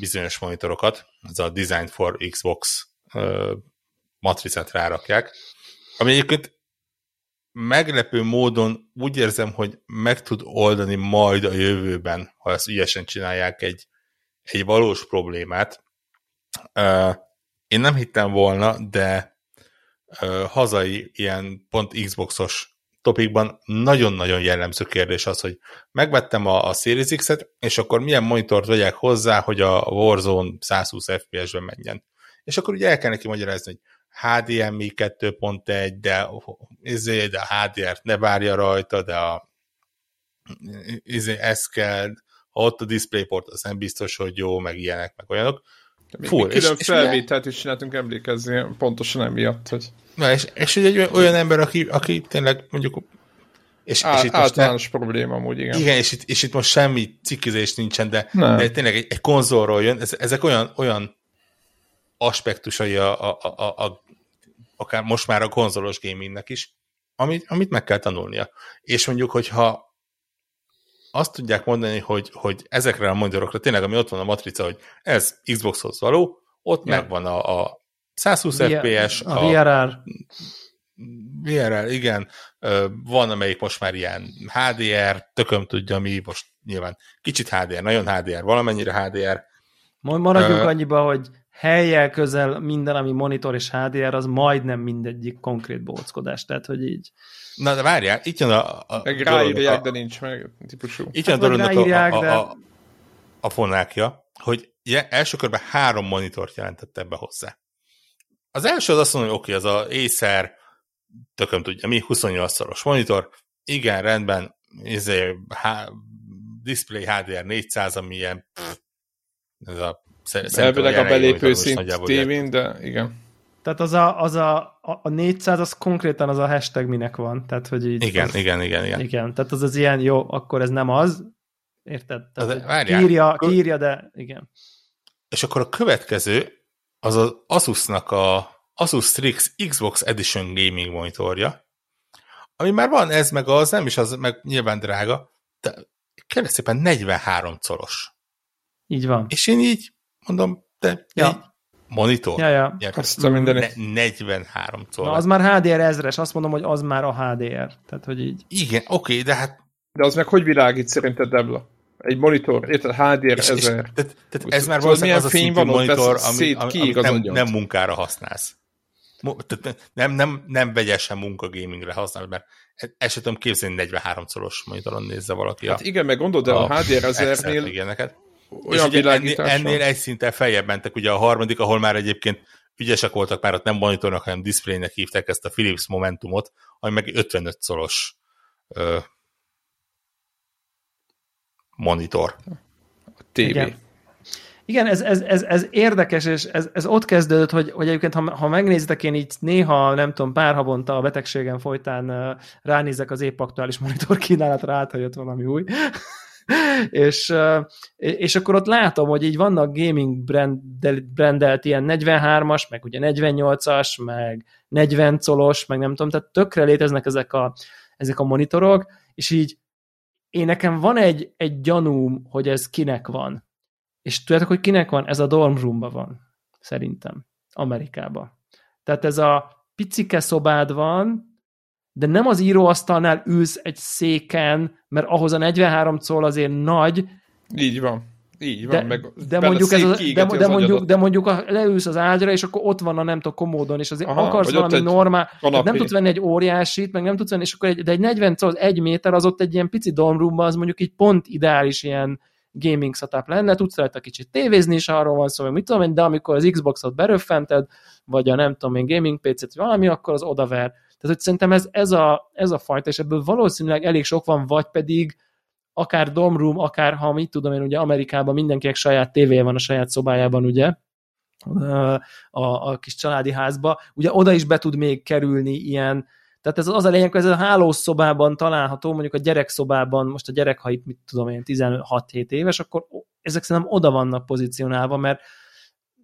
bizonyos monitorokat, ez a Design for Xbox uh, matricát rárakják, ami egyébként meglepő módon úgy érzem, hogy meg tud oldani majd a jövőben, ha ezt ügyesen csinálják egy, egy valós problémát. Én nem hittem volna, de hazai ilyen pont Xboxos topikban nagyon-nagyon jellemző kérdés az, hogy megvettem a, a Series X-et, és akkor milyen monitort vegyek hozzá, hogy a Warzone 120 FPS-ben menjen. És akkor ugye el kell neki magyarázni, hogy HDMI 2.1, de, izé, de a HDR-t ne várja rajta, de a izé, ez kell, ha ott a DisplayPort, az nem biztos, hogy jó, meg ilyenek, meg olyanok. Full. És, és felvételt is csináltunk emlékezni, pontosan emiatt, hogy... Na, és, és egy olyan ember, aki, aki tényleg mondjuk és, Á, és itt általános most probléma amúgy, igen. Igen, és itt, és itt most semmi cikkizés nincsen, de, de tényleg egy, egy konzolról jön, ez, ezek olyan, olyan aspektusai a, a, a, a, akár most már a konzolos gamingnek is, amit, amit meg kell tanulnia. És mondjuk, hogyha azt tudják mondani, hogy, hogy ezekre a monitorokra tényleg, ami ott van a matrica, hogy ez Xboxhoz való, ott ja. megvan a, a 120 v FPS, a, a VRR. VRR, igen. Van, amelyik most már ilyen HDR, tököm tudja mi, most nyilván kicsit HDR, nagyon HDR, valamennyire HDR. Maradjunk uh, annyiba, hogy helyjel közel minden, ami monitor és HDR, az majdnem mindegyik konkrét bóckodás, tehát hogy így. Na de várjál, itt jön a... a meg ráírják, a, de nincs meg típusú. Itt jön hát, a dolognak a, a, a, a fonákja, hogy első körben három monitort jelentett ebbe hozzá. Az első az azt mondja, hogy oké, okay, az a Acer, tököm tudja mi, 28-szoros monitor, igen, rendben, izé, há, display HDR 400, ami ilyen pff, ez a Elvileg a belépő szint tévén, de igen. Tehát az a, az a, a 400, az konkrétan az a hashtag minek van. Tehát, hogy így igen, az, igen, igen, igen. Igen, tehát az az ilyen, jó, akkor ez nem az, érted? Tehát, az, várjál, kiírja, de igen. És akkor a következő, az az Asusnak a Asus Strix Xbox Edition Gaming monitorja, ami már van ez, meg az, nem is az, meg nyilván drága, de kérlek szépen 43 colos. Így van. És én így mondom, te ja. monitor. Ja, ja. Azt a Ne, 43 colos. Na, az már HDR ezres, azt mondom, hogy az már a HDR. Tehát, hogy így. Igen, oké, okay, de hát... De az meg hogy világít szerinted, Debla? egy monitor, érted, HDR és, 1000. És, tehát, tehát ez már valószínűleg az a szintű van monitor, ami, ami, amit nem, nem munkára használsz. Nem, nem, nem vegyesen munka gamingre használ, mert el sem tudom képzelni 43 szoros monitoron nézze valaki. Hát igen, meg gondolod, de a, a HDR 1000-nél olyan és ennél, ennél egy szinten feljebb mentek, ugye a harmadik, ahol már egyébként ügyesek voltak, már ott nem monitornak, hanem displaynek hívták ezt a Philips Momentumot, ami meg 55 szoros ö, monitor. A TV. Igen. Igen, ez, ez, ez, ez érdekes, és ez, ez ott kezdődött, hogy, hogy egyébként, ha, ha megnézitek, én így néha, nem tudom, pár havonta a betegségem folytán ránézek az épp aktuális monitor kínálatra át, hogy jött valami új. És, és akkor ott látom, hogy így vannak gaming brandel, brandelt ilyen 43-as, meg ugye 48-as, meg 40 colos, meg nem tudom, tehát tökre léteznek ezek a, ezek a monitorok, és így én nekem van egy, egy gyanúm, hogy ez kinek van. És tudjátok, hogy kinek van? Ez a dorm roomba van, szerintem, Amerikába. Tehát ez a picike szobád van, de nem az íróasztalnál ülsz egy széken, mert ahhoz a 43 szól azért nagy. Így van. Így van, de, meg de mondjuk, ez a, de, de, mondjuk, de mondjuk a, leülsz az ágyra, és akkor ott van a nem tudom, komódon, és azért Aha, akarsz valami normál, nem tudsz venni egy óriásit, meg nem tudsz venni, és akkor egy, de egy 40 szó, az egy méter, az ott egy ilyen pici dorm az mondjuk így pont ideális ilyen gaming setup lenne, tudsz rajta kicsit tévézni is, arról van szó, hogy mit tudom én, de amikor az Xboxot beröffented, vagy a nem tudom én gaming PC-t, valami, akkor az odaver. Tehát, hogy szerintem ez, ez, a, ez a fajta, és ebből valószínűleg elég sok van, vagy pedig akár room, akár ha mit tudom én, ugye Amerikában mindenkinek saját tévéje van a saját szobájában, ugye, a, a kis családi házba, ugye oda is be tud még kerülni ilyen, tehát ez az a lényeg, hogy ez a hálószobában található, mondjuk a gyerekszobában, most a gyerek, ha itt, mit tudom én, 16-7 éves, akkor ezek szerintem oda vannak pozícionálva, mert,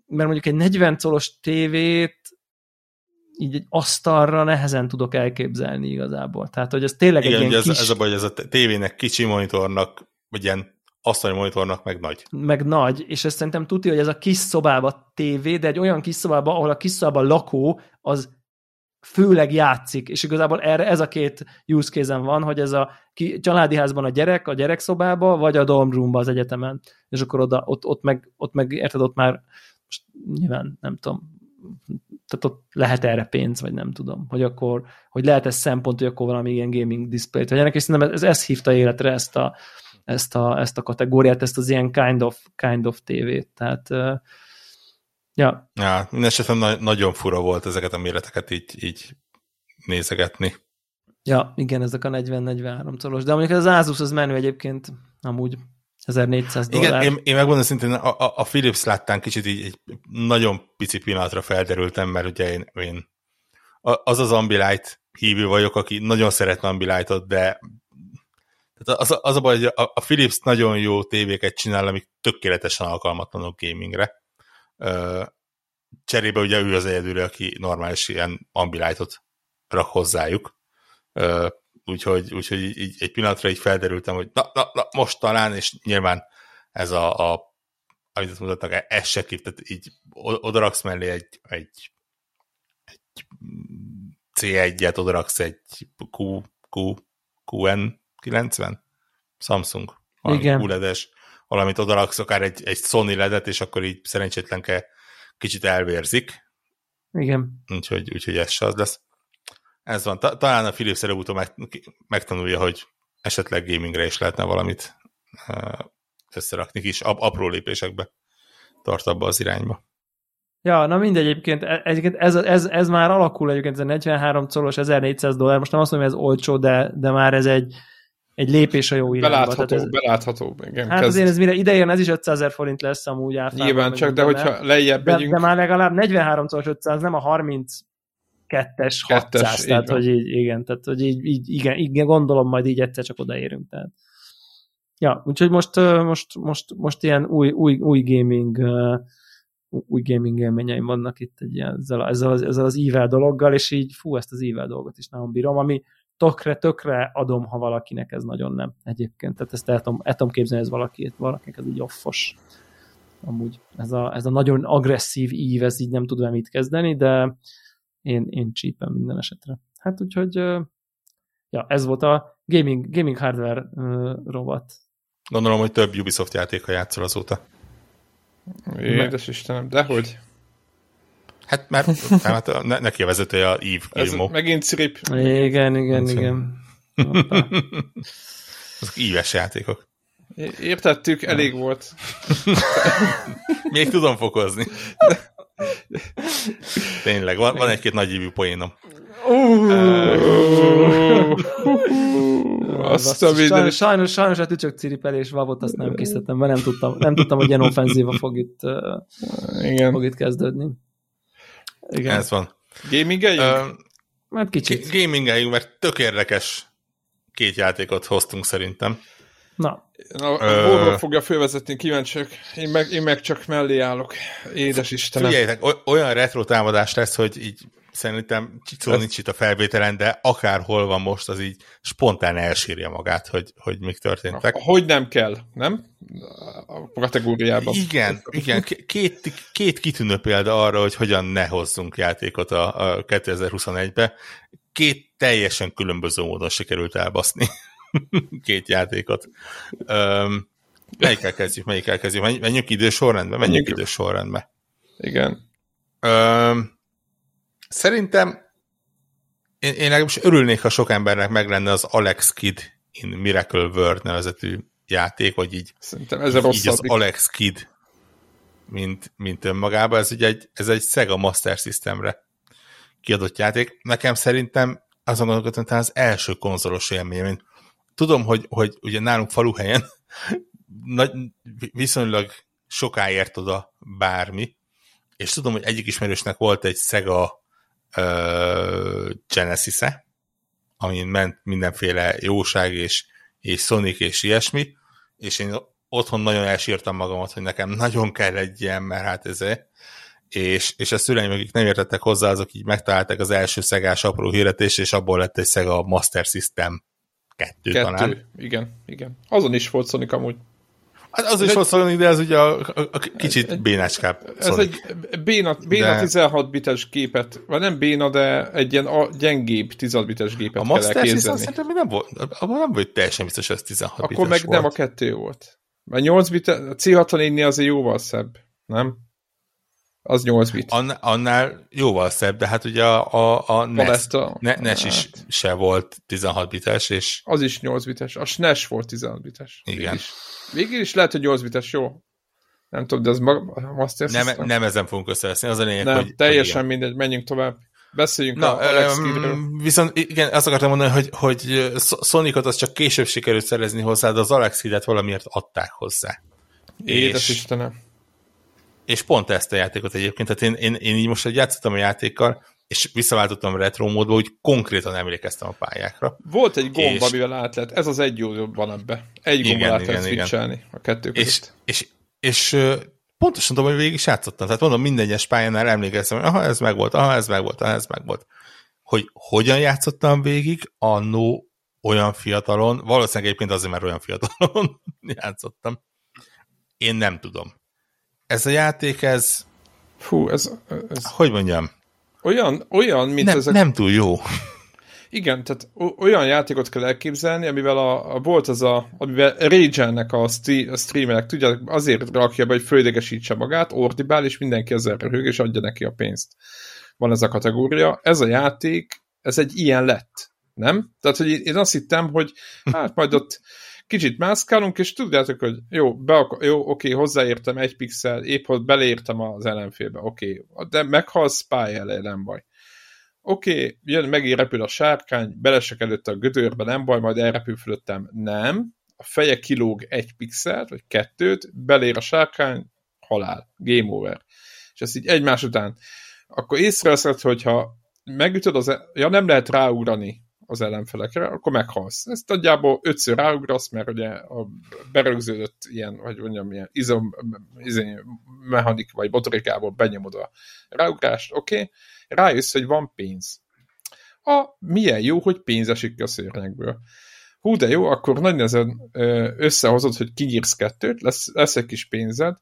mert mondjuk egy 40 colos tévét így egy asztalra nehezen tudok elképzelni igazából. Tehát, hogy ez tényleg Igen, egy ilyen ez, kis... ez a baj, ez a tévének kicsi monitornak, vagy ilyen asztali monitornak meg nagy. Meg nagy, és ezt szerintem tudja, hogy ez a kis szobába tévé, de egy olyan kis szobába, ahol a kis szobába lakó, az főleg játszik, és igazából erre ez a két use case van, hogy ez a ki, családi házban a gyerek, a gyerekszobába, vagy a dorm roomba az egyetemen, és akkor oda, ott, ott, meg, ott meg, érted, ott már most nyilván nem tudom, tehát ott lehet erre pénz, vagy nem tudom, hogy akkor, hogy lehet ez szempont, hogy akkor valami ilyen gaming displayt vegyenek, és szerintem ez, ez hívta életre ezt a, ezt a, ezt a kategóriát, ezt az ilyen kind of, kind of TV-t, tehát uh, ja. Ja, mindesetre na- nagyon fura volt ezeket a méreteket így, így nézegetni. Ja, igen, ezek a 40-43 colos, de mondjuk ez az Asus az menő egyébként, amúgy 1400 dollár. Igen, én, én megmondom szintén, a, a, a Philips láttán kicsit így egy nagyon pici pillanatra felderültem, mert ugye én, én az az Ambilight hívő vagyok, aki nagyon szeretne Ambilightot, de tehát az, az a baj, hogy a, a Philips nagyon jó tévéket csinál, amik tökéletesen alkalmatlanok gamingre. cserébe ugye ő az egyedül, aki normális ilyen ambilightot rak hozzájuk. Úgyhogy, úgyhogy így, egy pillanatra így felderültem, hogy na, na, na, most talán, és nyilván ez a, a amit mutatnak, ez se kép, tehát így odaraksz mellé egy, egy, egy C1-et, odaraksz egy Q, Q, QN90 Samsung, Igen. QLED-es, valamit odaraksz, akár egy, egy Sony ledet, és akkor így szerencsétlenke kicsit elvérzik. Igen. Úgyhogy, úgyhogy ez se az lesz. Ez van. Ta, talán a Philips előbb-utóbb meg, megtanulja, hogy esetleg gamingre is lehetne valamit összerakni kis apró lépésekbe tart abba az irányba. Ja, na mindegy, egyébként, e, egyébként ez, ez, ez már alakul egyébként, ez a 43 colos 1400 dollár, most nem azt mondom, hogy ez olcsó, de, de már ez egy, egy lépés a jó irányba. Belátható, ez, belátható. Igen, hát kezd... azért ez mire idejön, ez is 500 ezer forint lesz amúgy áfában. Nyilván csak, de hogyha lejjebb de, megyünk... De már legalább 43 colos 500, nem a 32-es 600, Kettes, tehát hogy így, igen, tehát hogy így, így igen, igen, gondolom majd így egyszer csak odaérünk, tehát. Ja, úgyhogy most, most, most, most ilyen új, új, új gaming új gaming élményeim vannak itt egy ilyen, ezzel, ezzel, az, ezzel az ível dologgal, és így fú, ezt az ível dolgot is nagyon bírom, ami tökre, tökre adom, ha valakinek ez nagyon nem egyébként. Tehát ezt el tudom, el tudom képzelni, ez valaki, valakinek ez így offos. Amúgy ez a, ez a nagyon agresszív ív, ez így nem tud mit kezdeni, de én, én csípem minden esetre. Hát úgyhogy ja, ez volt a gaming, gaming hardware rovat. Gondolom, hogy több Ubisoft játéka játszol azóta. Édes Istenem, dehogy? Hát mert hát ne, neki a vezetője a Eve Gilmo. megint Cirip. Igen, igen, igen. Azok íves játékok. Értettük, elég volt. Még tudom fokozni. Tényleg, van, van egy-két nagy ívű poénom. Azt a sajnos, sajnos, sajnos a tücsök ciripelés vavot azt nem készítettem, mert nem tudtam, nem tudtam, hogy ilyen offenzíva fog itt, Igen. Fog itt kezdődni. Igen. Ez van. Gamingeljünk? Hát kicsit. Gamingeljünk, mert tök érdekes két játékot hoztunk szerintem. Na. Na, uh, fogja fölvezetni, kíváncsiak. Én meg, én meg csak mellé állok. Édes Istenem. Figyeljetek, olyan retro támadás lesz, hogy így szerintem Csicó nincs itt a felvételen, de akárhol van most, az így spontán elsírja magát, hogy, hogy mik történtek. Hogy nem kell, nem? A kategóriában. Igen, igen. Két, két kitűnő példa arra, hogy hogyan ne hozzunk játékot a, a 2021-be. Két teljesen különböző módon sikerült elbaszni két játékot. Um, melyikkel kezdjük, melyikkel kezdjük? Menjünk idősorrendbe? Menjünk idősorrendbe. Igen. Um, Szerintem én, én legalábbis örülnék, ha sok embernek meg lenne az Alex Kid in Miracle World nevezetű játék, vagy így, Szerintem ez a így az Alex Kid, mint, mint önmagában. Ez, ugye egy, ez egy Sega Master Systemre kiadott játék. Nekem szerintem azon gondolkodtam, hogy az első konzolos élmény. Tudom, hogy, hogy ugye nálunk faluhelyen nagy, viszonylag sokáért oda bármi, és tudom, hogy egyik ismerősnek volt egy Sega Genesis-e, amin ment mindenféle jóság és, és Sonic és ilyesmi, és én otthon nagyon elsírtam magamat, hogy nekem nagyon kell egy ilyen, mert hát ez és, és a szüleim, akik nem értettek hozzá, azok így megtalálták az első szegás apró híretés, és abból lett egy Sega Master System 2 Kettő, talán. igen, igen. Azon is volt Sonic amúgy. Hát az ez is volt de ez ugye a, a, a kicsit bénácskább Ez egy béna, béna de... 16 bites gépet, vagy nem béna, de egy ilyen a, gyengébb 16 bites gépet a Master System szerintem nem volt, abban nem volt teljesen biztos, hogy ez 16 Akkor meg volt. nem a kettő volt. Mert 8 bit, a C64-nél azért jóval szebb, nem? Az 8 bit. Annál, annál jóval szebb, de hát ugye a, a, a NES, a, ne, NES is hát. se volt 16 bites, és... Az is 8 bites. A SNES volt 16 bites. Igen. Is. Végül is lehet, hogy 8 bites, jó. Nem tudom, de az maga, Master nem, nem ezen fogunk összeveszni, az a lényeg, nem, hogy... teljesen hogy mindegy, menjünk tovább. Beszéljünk Na, a Alex um, Viszont igen, azt akartam mondani, hogy, hogy Sonicot az csak később sikerült szerezni hozzá, de az Alex valamiért adták hozzá. Édes és, Istenem. És pont ezt a játékot egyébként, tehát én, én, én így most hogy játszottam a játékkal, és visszaváltottam retro módba, hogy konkrétan emlékeztem a pályákra. Volt egy gomb, és... amivel át lehet, ez az egy jó van ebbe. Egy gomb át lehet switchelni a kettő között. És, és, és, pontosan tudom, hogy végig is játszottam. Tehát mondom, minden egyes pályánál emlékeztem, hogy aha, ez meg volt, aha, ez meg volt, aha, ez meg volt. Hogy hogyan játszottam végig, annó olyan fiatalon, valószínűleg egyébként azért, mert olyan fiatalon játszottam. Én nem tudom. Ez a játék, ez... Fú, ez... ez... Hogy mondjam? Olyan, olyan mint nem, ezek... Nem túl jó. Igen, tehát olyan játékot kell elképzelni, amivel a, a volt az a, amivel Rage-nek a, a streamerek, tudják, azért rakja be, hogy földégesítse magát, ordibál, és mindenki ezzel röhög, és adja neki a pénzt. Van ez a kategória. Ez a játék, ez egy ilyen lett, nem? Tehát, hogy én azt hittem, hogy hát majd ott kicsit mászkálunk, és tudjátok, hogy jó, be akar, jó oké, hozzáértem egy pixel, épp hogy beleértem az ellenfélbe, oké, de meghalsz, pálya nem baj oké, jön, megint repül a sárkány, belesek előtte a gödörbe, nem baj, majd elrepül fölöttem. Nem, a feje kilóg egy pixelt, vagy kettőt, belér a sárkány, halál, game over. És ezt így egymás után. Akkor észreveszed, hogyha megütöd az, e- ja nem lehet ráugrani az ellenfelekre, akkor meghalsz. Ezt nagyjából ötször ráugrasz, mert ugye a berögződött ilyen, vagy mondjam, ilyen izom, izom mechanik vagy motorikából benyomod a ráugrást, oké, okay rájössz, hogy van pénz. A milyen jó, hogy pénz esik ki a szörnyekből. Hú, de jó, akkor nagy nehezen összehozod, hogy kinyírsz kettőt, lesz, lesz egy kis pénzed,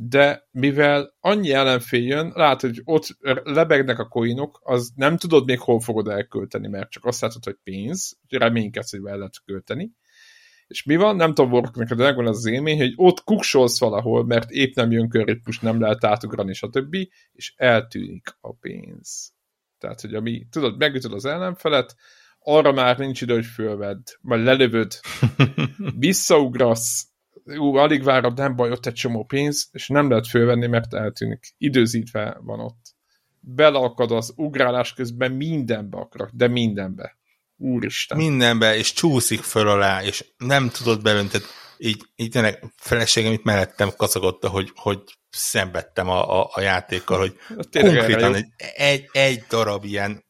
de mivel annyi ellenfél jön, látod, hogy ott lebegnek a coinok, az nem tudod még hol fogod elkölteni, mert csak azt látod, hogy pénz, reménykedsz, hogy el lehet költeni. És mi van? Nem tudom, Warcraft, de megvan az, az élmény, hogy ott kuksolsz valahol, mert épp nem jön körritmus, nem lehet átugrani, stb. és eltűnik a pénz. Tehát, hogy ami, tudod, megütöd az ellenfelet, arra már nincs idő, hogy fölvedd, majd lelövöd, visszaugrasz, ú, alig várod, nem baj, ott egy csomó pénz, és nem lehet fölvenni, mert eltűnik. Időzítve van ott. Beleakad az ugrálás közben mindenbe akar, de mindenbe. Úristen. Mindenbe, és csúszik föl alá, és nem tudod belönteni. Így, így tényleg feleségem itt mellettem kacagodta, hogy, hogy szenvedtem a, a, a játékkal, hogy konkrétan egy, egy, egy darab ilyen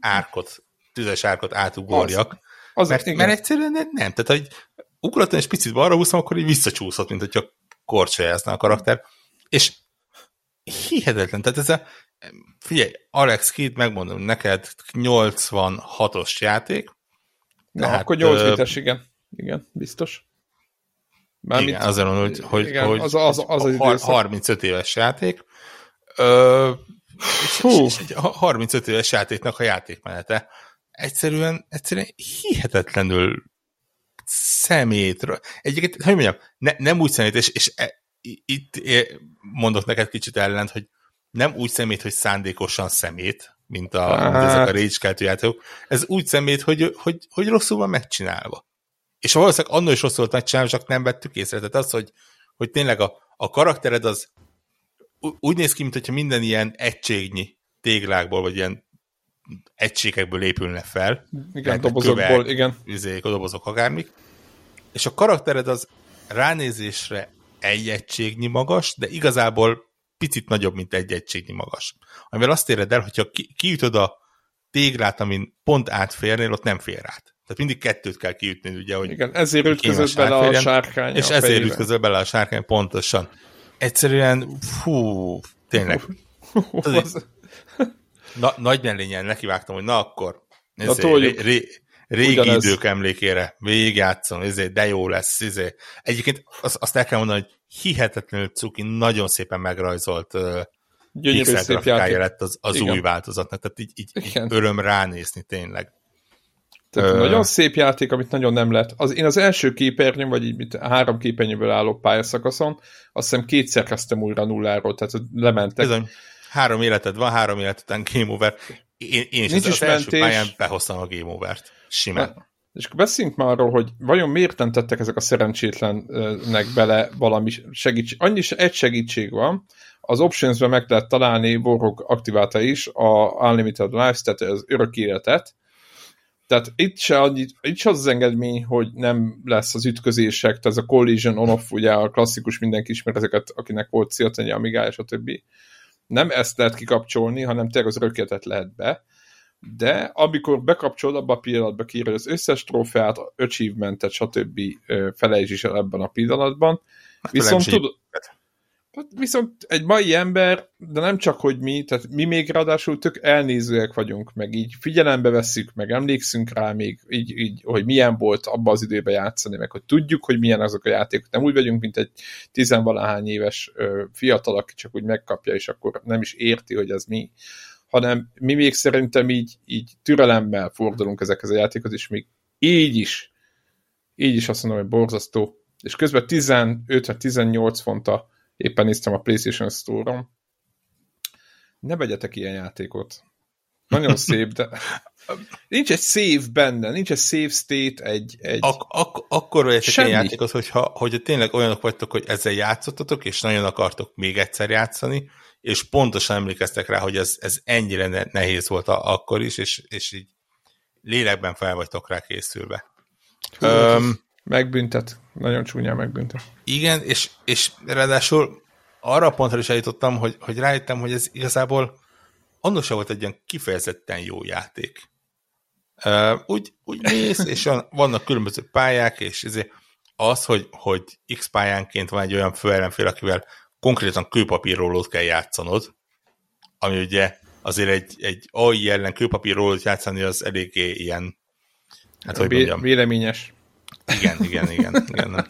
árkot, tüzes árkot átugorjak. Az, az mert, mert egyszerűen nem. Tehát, hogy ugratlan és picit balra húzom, akkor így visszacsúszott, mint hogyha korcsolyázna a karakter. És hihetetlen. Tehát ez a, figyelj, Alex Kidd, megmondom neked, 86-os játék. Na, tehát, akkor 8 bites, igen. Igen, biztos. Mármint, igen, azért mondom, hogy, hogy, igen, hogy az, az, az, az 35 éves játék. Ö, és, és egy 35 éves játéknak a játékmenete egyszerűen, egyszerűen hihetetlenül szemétről. Egyébként, hogy mondjam, ne, nem úgy szemét, és, és e, itt mondok neked kicsit ellent, hogy nem úgy szemét, hogy szándékosan szemét, mint, a, hát. mint ezek a rage játékok. Ez úgy szemét, hogy, hogy, hogy rosszul van megcsinálva. És valószínűleg annól is rosszul volt megcsinálva, csak nem vettük észre. Tehát az, hogy, hogy tényleg a, a karaktered az úgy néz ki, mintha minden ilyen egységnyi téglákból, vagy ilyen egységekből épülne fel. Igen, dobozokból, kövek, igen. Üzék, a dobozok, akármik. És a karaktered az ránézésre egy egységnyi magas, de igazából picit nagyobb, mint egy egységnyi magas. Amivel azt éred el, hogyha ki, kiütöd a téglát, amin pont átférnél, ott nem fér át. Tehát mindig kettőt kell kiütni, ugye, hogy Igen, ezért ütközött bele a sárkány. És a ezért ütközött bele a sárkány, pontosan. Egyszerűen, fú, tényleg. Tudod, na, nagy mellényen nekivágtam, hogy na akkor, na, ré, ré, régi Ugyanez. idők emlékére végigjátszom, ezért, de jó lesz. Ezért. Egyébként azt, azt el kell mondani, hogy hihetetlenül cuki, nagyon szépen megrajzolt uh, Gyönyörű szép lett az, az új változatnak, tehát így, így, így öröm ránézni tényleg. Tehát Ö... nagyon szép játék, amit nagyon nem lett. Az, én az első képernyőn, vagy így mit, három képernyőből álló pályaszakaszon, azt hiszem kétszer kezdtem újra nulláról, tehát lementek. Bizony. Három életed van, három élet után game over. Én, én is, Nincs az, is az mentés. első pályán behoztam a game over-t. Simán. És akkor beszéljünk már arról, hogy vajon miért nem tettek ezek a szerencsétlennek bele valami segítség. Annyi egy segítség van, az options meg lehet találni, Warhawk aktiválta is a Unlimited Lives, tehát az örök életet. Tehát itt se, annyi, itt se az az engedmény, hogy nem lesz az ütközések, tehát ez a collision on-off, ugye a klasszikus mindenki ismer ezeket, akinek volt Ciatanya, Amigája, stb. Nem ezt lehet kikapcsolni, hanem tényleg az örök lehet be de amikor bekapcsolod, abban a pillanatban kiírja az összes trófeát, achievementet, stb. felejtsd is el ebben a pillanatban. Hát Viszont tudod... Hát viszont egy mai ember, de nem csak, hogy mi, tehát mi még ráadásul tök elnézőek vagyunk, meg így figyelembe vesszük, meg emlékszünk rá még, így, így hogy milyen volt abban az időben játszani, meg hogy tudjuk, hogy milyen azok a játékok. Nem úgy vagyunk, mint egy tizenvalahány éves fiatal, aki csak úgy megkapja, és akkor nem is érti, hogy ez mi, hanem mi még szerintem így, így türelemmel fordulunk ezekhez a játékhoz, és még így is, így is azt mondom, hogy borzasztó. És közben 15-18 fonta éppen néztem a PlayStation Store-on. Ne vegyetek ilyen játékot. Nagyon szép, de nincs egy save benne, nincs egy save state, egy... egy... Ak- ak- akkor vegyetek ilyen játékot, hogyha, hogyha tényleg olyanok vagytok, hogy ezzel játszottatok, és nagyon akartok még egyszer játszani, és pontosan emlékeztek rá, hogy ez, ez ennyire nehéz volt a, akkor is, és, és így lélekben fel vagytok rá készülve. Hú, um, megbüntet, nagyon csúnyán megbüntet. Igen, és, és ráadásul arra a pontra is eljutottam, hogy, hogy rájöttem, hogy ez igazából annak sem volt egy ilyen kifejezetten jó játék. Uh, úgy, úgy mész, és vannak különböző pályák, és ezért az, hogy, hogy X pályánként van egy olyan főellenfél, akivel konkrétan kőpapírrólót kell játszanod, ami ugye azért egy, egy AI ellen kőpapírrólót játszani az eléggé ilyen, hát hogy mondjam. Véleményes. Igen, igen, igen. igen nem.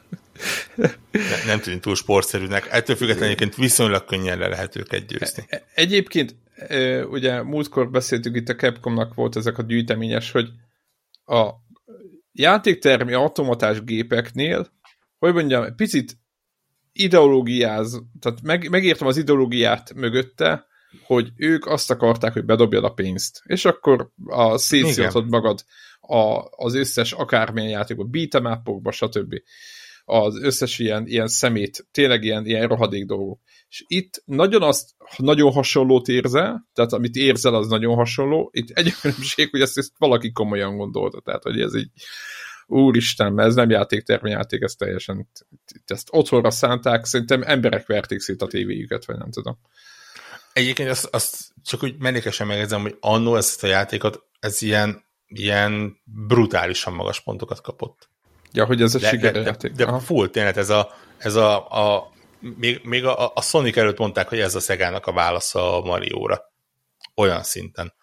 Ne, nem tűnik túl sportszerűnek. Ettől függetlenül egyébként viszonylag könnyen le lehet őket győzni. E, egyébként, ugye múltkor beszéltük itt a Capcomnak volt ezek a gyűjteményes, hogy a játéktermi automatás gépeknél, hogy mondjam, picit ideológiáz, tehát meg, megértem az ideológiát mögötte, hogy ők azt akarták, hogy bedobjad a pénzt. És akkor a szétszívatod magad a, az összes akármilyen játékba, beat'em stb. Az összes ilyen, ilyen szemét, tényleg ilyen, ilyen rohadék dolgok. És itt nagyon azt, nagyon hasonlót érzel, tehát amit érzel, az nagyon hasonló. Itt egy különbség, hogy ezt, ezt valaki komolyan gondolta, tehát hogy ez így úristen, mert ez nem játéktermi játék, ez teljesen, ezt otthonra szánták, szerintem emberek verték szét a tévéjüket, vagy nem tudom. Egyébként azt, azt csak úgy mellékesen megjegyzem, hogy annó ezt a játékot, ez ilyen, ilyen brutálisan magas pontokat kapott. Ja, hogy ez a sikerjáték. De, de, de full tényleg ez a, ez a, a még, még a, a Sonic előtt mondták, hogy ez a Szegának a válasza a Marióra. Olyan szinten.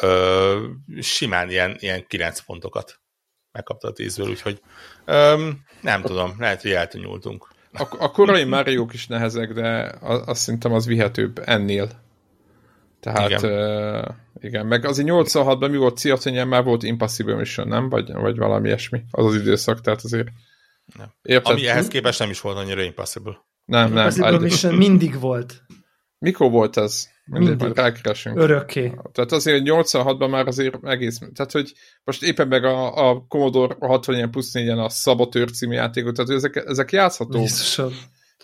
Ö, simán ilyen, ilyen 9 pontokat megkapta a tízből, úgyhogy öm, nem tudom, lehet, hogy eltűnyultunk. A, a korai mario is nehezek, de azt szerintem az vihetőbb ennél. Tehát igen, uh, igen. meg azért 86-ban mi volt Ciatonyen, már volt Impossible Mission, nem? Vagy, vagy valami ilyesmi. Az az időszak, tehát azért Érted? Ami ehhez képest nem is volt annyira Impossible. Nem, nem. Impossible Mission mindig volt. Mikor volt ez? Mindig, majd rákeresünk. Örökké. Tehát azért 86-ban már azért egész, tehát hogy most éppen meg a, a Commodore 60 plusz 4 a Saboteur című játékot, tehát ezek, ezek játszhatók. Biztosan.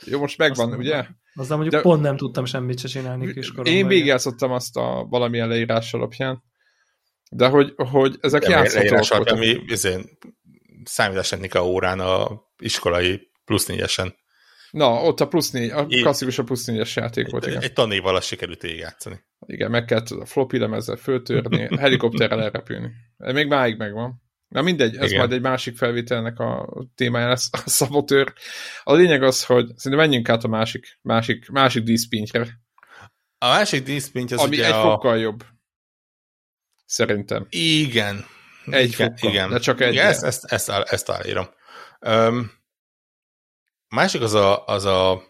Jó, most megvan, azt ugye? Azzal mondjuk De pont nem tudtam semmit se csinálni kiskoromban. Én végigjátszottam azt a valamilyen leírás alapján, de hogy, hogy ezek De játszhatók. Leírás alapján mi izén, számítástechnika órán a iskolai plusz négyesen Na, ott a plusz négy, a klasszikus a plusz négyes játék volt, igen. Egy tanév alatt sikerült játszani. Igen, meg kellett a floppy lemezzel föltörni, helikopterrel elrepülni. Még máig megvan. Na mindegy, ez Igen. majd egy másik felvételnek a témája lesz, a szabotőr. A lényeg az, hogy szerintem menjünk át a másik, másik, másik díszpintre. A másik díszpintje az Ami ugye egy a... fokkal jobb. Szerintem. Igen. Egy igen, fokkal, igen. de csak egy. Igen, ezt, ezt, ezt, ezt állírom. Um, másik az a, az a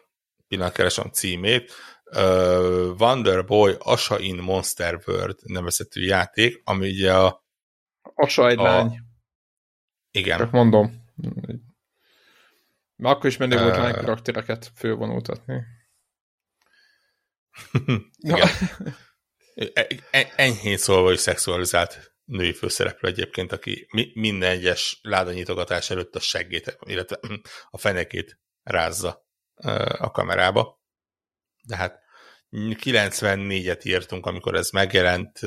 pillanat keresem címét, uh, Wonder Boy Asha in Monster World nevezetű játék, ami ugye a Asa egy a, lány. Igen. Csak mondom. Mert akkor is menő volt uh, lány karaktereket fölvonultatni. Igen. E, e, enyhén szólva is szexualizált női főszereplő egyébként, aki mi, minden egyes ládanyitogatás előtt a seggét, illetve a fenekét rázza a kamerába. De hát 94-et írtunk, amikor ez megjelent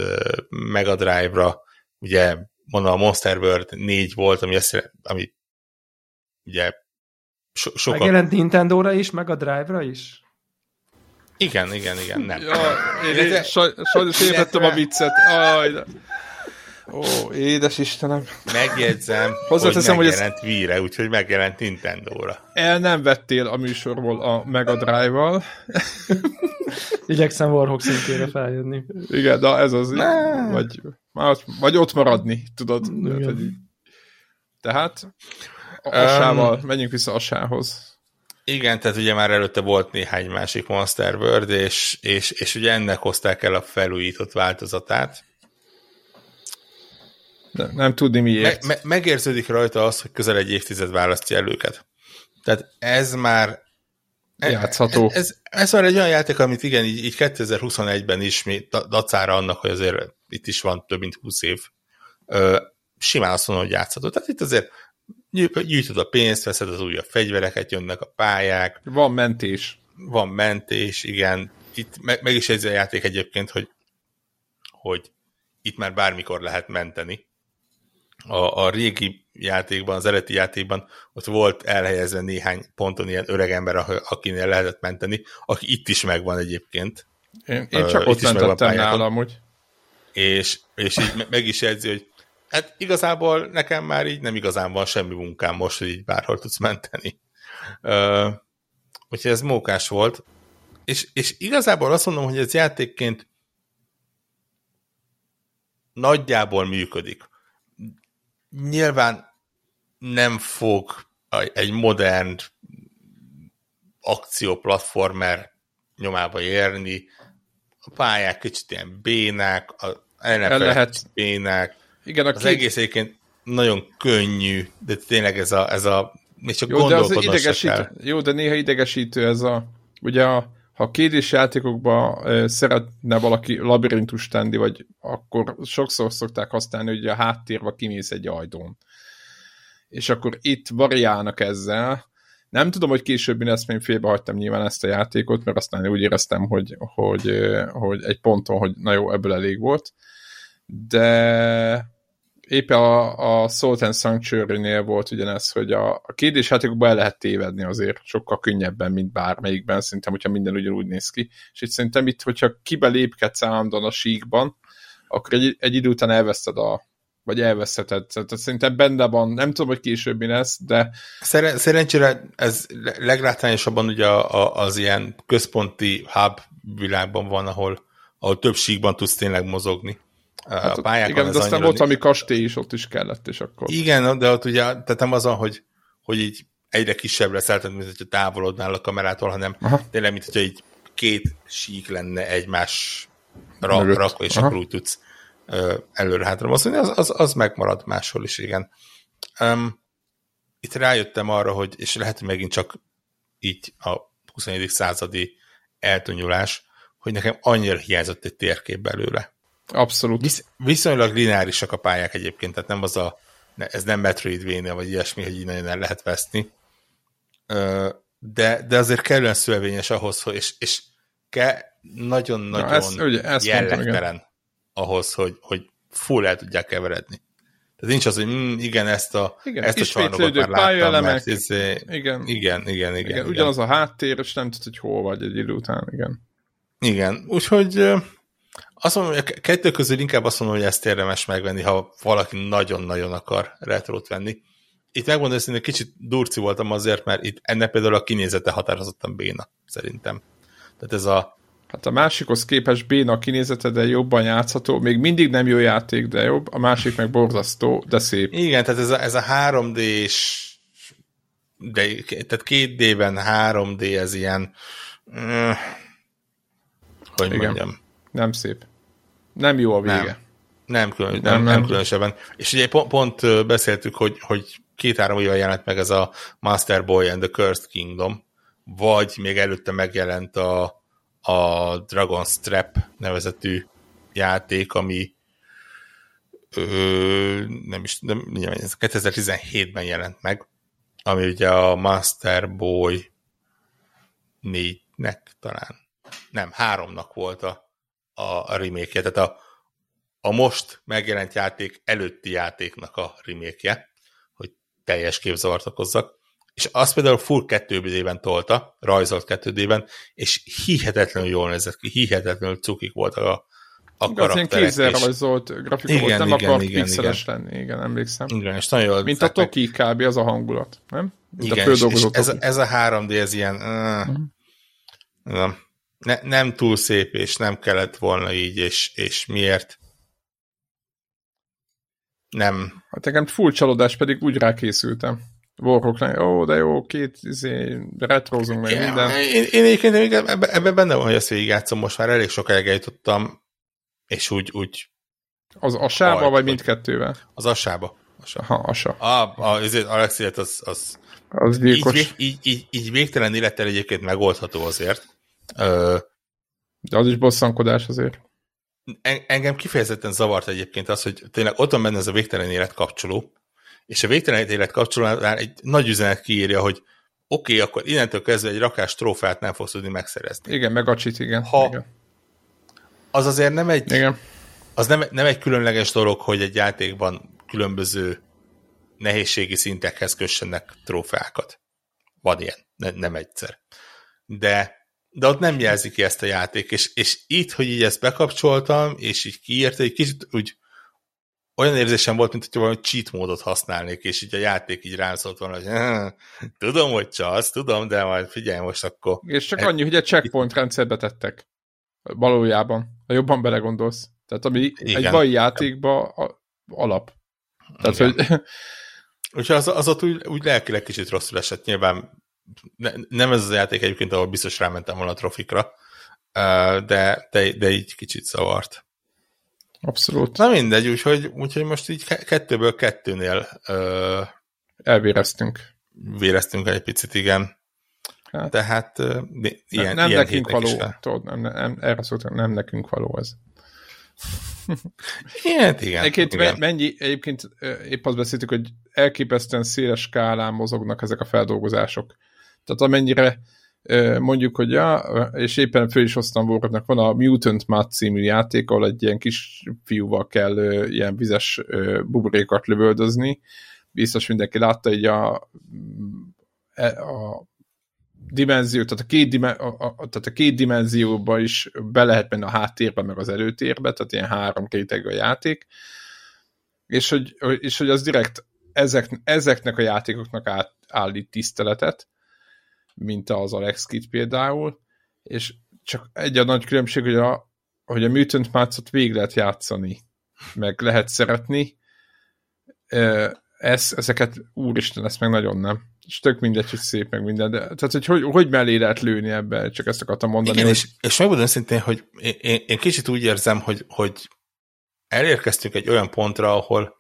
Mega Drive-ra, ugye mondom, a Monster World 4 volt, ami, ezt, ami ugye so, sokan... Megjelent Nintendo-ra is, meg a Drive-ra is? Igen, igen, igen, nem. Ja, én, én sajnos értettem a viccet. Aj, Ó, édes Istenem. Megjegyzem, Hozzáteszem, hogy hogy ez- megjelent Wii-re, úgyhogy megjelent Nintendo-ra. El nem vettél a műsorból a Mega Drive-val. Igyekszem Warhawk szintjére feljönni. Igen, de ez az. Ne. Vagy, vagy, ott maradni, tudod. Igen. Tehát, hogy. Tehát Asával, menjünk vissza Asához. Igen, tehát ugye már előtte volt néhány másik Monster World, és, és, és ugye ennek hozták el a felújított változatát. De nem tudni miért. Me, me, megérződik rajta az, hogy közel egy évtized választja el őket. Tehát ez már Játszható. Ez, ez, ez már egy olyan játék, amit igen, így, így 2021-ben is, mi, da- dacára annak, hogy azért itt is van több mint 20 év, ö, simán azt mondom, hogy játszható. Tehát itt azért gyű- gyűjtöd a pénzt, veszed az újabb fegyvereket, jönnek a pályák, Van mentés. van mentés, igen. Itt meg, meg is ez a játék egyébként, hogy, hogy itt már bármikor lehet menteni. A, a régi játékban, az eredeti játékban ott volt elhelyezve néhány ponton ilyen öreg ember, akinél lehetett menteni, aki itt is megvan egyébként, Én, én csak itt ott mentettem nála amúgy. és és, így me- meg is jegyzi, hogy hát igazából nekem már így nem igazán van semmi munkám most, hogy így bárhol tudsz menteni. Ö, úgyhogy ez mókás volt. És, és igazából azt mondom, hogy ez játékként nagyjából működik. Nyilván nem fog egy modern akcióplatformer nyomába érni, a pályák kicsit ilyen bénák, a NFL lehet- bénák, Igen, a az két, egész egyébként nagyon könnyű, de tényleg ez a, ez a még csak jó, de az idegesítő, jó, de néha idegesítő ez a, ugye a, ha kédés játékokban e, szeretne valaki labirintus tenni, vagy akkor sokszor szokták használni, hogy a háttérbe kimész egy ajdón. És akkor itt variálnak ezzel. Nem tudom, hogy később mi lesz, mert én félbehagytam nyilván ezt a játékot, mert aztán úgy éreztem, hogy, hogy, hogy egy ponton, hogy na jó, ebből elég volt. De éppen a, a Salt and Sanctuary-nél volt ugyanez, hogy a, a kérdés játékokban el lehet tévedni azért sokkal könnyebben, mint bármelyikben, szerintem, hogyha minden ugyanúgy néz ki. És itt szerintem itt, hogyha kibelépkedsz állandóan a síkban, akkor egy, egy idő után elveszted a vagy elveszheted. Tehát szerintem benne van, nem tudom, hogy később lesz, de Szeren- szerencsére ez le- leglátványosabban ugye a, a, az ilyen központi hub világban van, ahol, ahol több síkban tudsz tényleg mozogni. Hát a pályákon igen, de aztán annyira volt, ni- ami kastély is ott is kellett, és akkor... Igen, de ott ugye, tehát nem az, hogy, hogy így egyre kisebb leszel, tehát mint hogyha távolodnál a kamerától, hanem Aha. tényleg, mint hogyha így két sík lenne egymás ra, Mögött. rakva, és Aha. akkor úgy tudsz előre-hátra mozdulni, az, az, az megmarad máshol is, igen. Um, itt rájöttem arra, hogy, és lehet, hogy megint csak így a 21. századi eltonyulás, hogy nekem annyira hiányzott egy térkép belőle. Abszolút. Visz, viszonylag lineárisak a pályák egyébként, tehát nem az a, ez nem Metroidvania, vagy ilyesmi, hogy így nagyon el lehet veszni. De, de azért kellően szövevényes ahhoz, hogy, és, és nagyon-nagyon Na, ugye, mondtam, jellegtelen ahhoz, hogy, hogy full el tudják keveredni. Tehát nincs az, hogy mm, igen, ezt a, Igen, ezt a csarnokot már láttam, mert izé, Igen, igen, igen, igen, igen, igen, ugyanaz a háttér, és nem tudod, hogy hol vagy egy idő után, igen. Igen, úgyhogy azt mondom, hogy a ke- kettő közül inkább azt mondom, hogy ezt érdemes megvenni, ha valaki nagyon-nagyon akar retrót venni. Itt megmondom őszintén, kicsit durci voltam azért, mert itt ennek például a kinézete határozottan béna, szerintem. Tehát ez a, Hát a másikhoz képest béna a kinézete, de jobban játszható. Még mindig nem jó játék, de jobb. A másik meg borzasztó, de szép. igen, tehát ez a, ez a 3D-s, de, tehát 2D-ben 3D, ez ilyen, mm, hogy Igen. mondjam, Nem szép. Nem jó a vége. Nem. Nem, külön, nem, Nem, nem, különösebben. És ugye pont, pont beszéltük, hogy, hogy két-három éve jelent meg ez a Master Boy and the Cursed Kingdom, vagy még előtte megjelent a, a Dragon's Trap nevezetű játék, ami ö, nem is, nem, nem, ez 2017-ben jelent meg, ami ugye a Master Boy 4-nek talán, nem, háromnak volt a, a, a remake tehát a, a most megjelent játék előtti játéknak a remake hogy teljes képzavart okozzak, és azt például full 2D-ben tolta, rajzolt 2D-ben, és hihetetlenül jól nézett ki, hihetetlenül cukik voltak a, a ilyen karakterek. kézzel és- rajzolt grafika Igen, volt, nem igen, akart igen, pixeles lenni, igen, emlékszem. Igen, és nagyon jól Mint a. Toki kb. az a hangulat, nem? Mint Igen, a és, és ez, a, ez a 3D, ez ilyen... Uh, Mhm. nem, ne, nem túl szép, és nem kellett volna így, és, és miért? Nem. Hát nekem full csalódás, pedig úgy rákészültem. Warhawk, ó, de jó, két izé, retrozunk meg minden. Én, én egyébként még ebben ebbe benne van, hogy ezt végigjátszom, most már elég sokáig eljutottam, és úgy, úgy Az asába, Aj, vagy mindkettővel? az asába. Asa. Aha, asa. A, a, azért Alexiet az, az Az így, gyilkos. vég- így, így, így végtelen élettel egyébként megoldható azért. De az is bosszankodás azért. En- engem kifejezetten zavart egyébként az, hogy tényleg ott van benne ez a végtelen élet kapcsoló, és a végtelen élet kapcsolónál egy nagy üzenet kiírja, hogy oké, okay, akkor innentől kezdve egy rakás trófát nem fogsz tudni megszerezni. Igen, meg a csit, igen. Ha- igen. Az azért nem egy, igen. az nem, nem egy különleges dolog, hogy egy játékban különböző nehézségi szintekhez kössenek trófeákat. Van ilyen, ne, nem egyszer. De, de ott nem jelzi ki ezt a játék, és, és itt, hogy így ezt bekapcsoltam, és így kiírta, egy kicsit úgy olyan érzésem volt, mint hogy valami cheat módot használnék, és így a játék így rám szólt volna, hogy "Hm, tudom, hogy csalsz, tudom, de majd figyelj most akkor. És csak Egy- annyi, hogy egy checkpoint rendszerbe tettek. Valójában, ha jobban belegondolsz. Tehát ami Igen. egy mai játékba a, alap. Tehát, Igen. hogy Úgyhogy az, az ott úgy, úgy lelkileg kicsit rosszul esett. Nyilván ne, nem ez az játék egyébként, ahol biztos rámentem volna a trofikra, de, de, de így kicsit zavart. abszolút Na mindegy, úgyhogy, úgyhogy most így ke- kettőből kettőnél ö, elvéreztünk. véreztünk egy picit, igen. Hát. Tehát ö, ilyen, nem, nem ilyen nekünk való. Tudod, nem, nem, erre szóltam, nem nekünk való ez. Igen, igen. Egyébként igen. me- mennyi, egyébként épp azt beszéltük, hogy elképesztően széles skálán mozognak ezek a feldolgozások. Tehát amennyire mondjuk, hogy ja, és éppen föl is hoztam Warcraftnak, van a Mutant Mud című játék, ahol egy ilyen kis fiúval kell ilyen vizes buborékat lövöldözni. Biztos mindenki látta így a, e- a dimenzió, tehát a két, dimen, a, a, tehát a két dimenzióba is be lehet menni a háttérbe, meg az előtérbe, tehát ilyen három rétegű a játék, és hogy, és hogy az direkt ezek, ezeknek a játékoknak át, állít tiszteletet, mint az Alex Kidd például, és csak egy a nagy különbség, hogy a, hogy a Mutant Match-ot végig lehet játszani, meg lehet szeretni, ez, ezeket, úristen, ezt meg nagyon nem. És tök mindegy, hogy szép meg minden, de tehát, hogy hogy, hogy mellé lehet lőni ebbe, csak ezt akartam mondani. Igen, hogy, és, és megmondom őszintén, hogy én, én, én kicsit úgy érzem, hogy, hogy elérkeztünk egy olyan pontra, ahol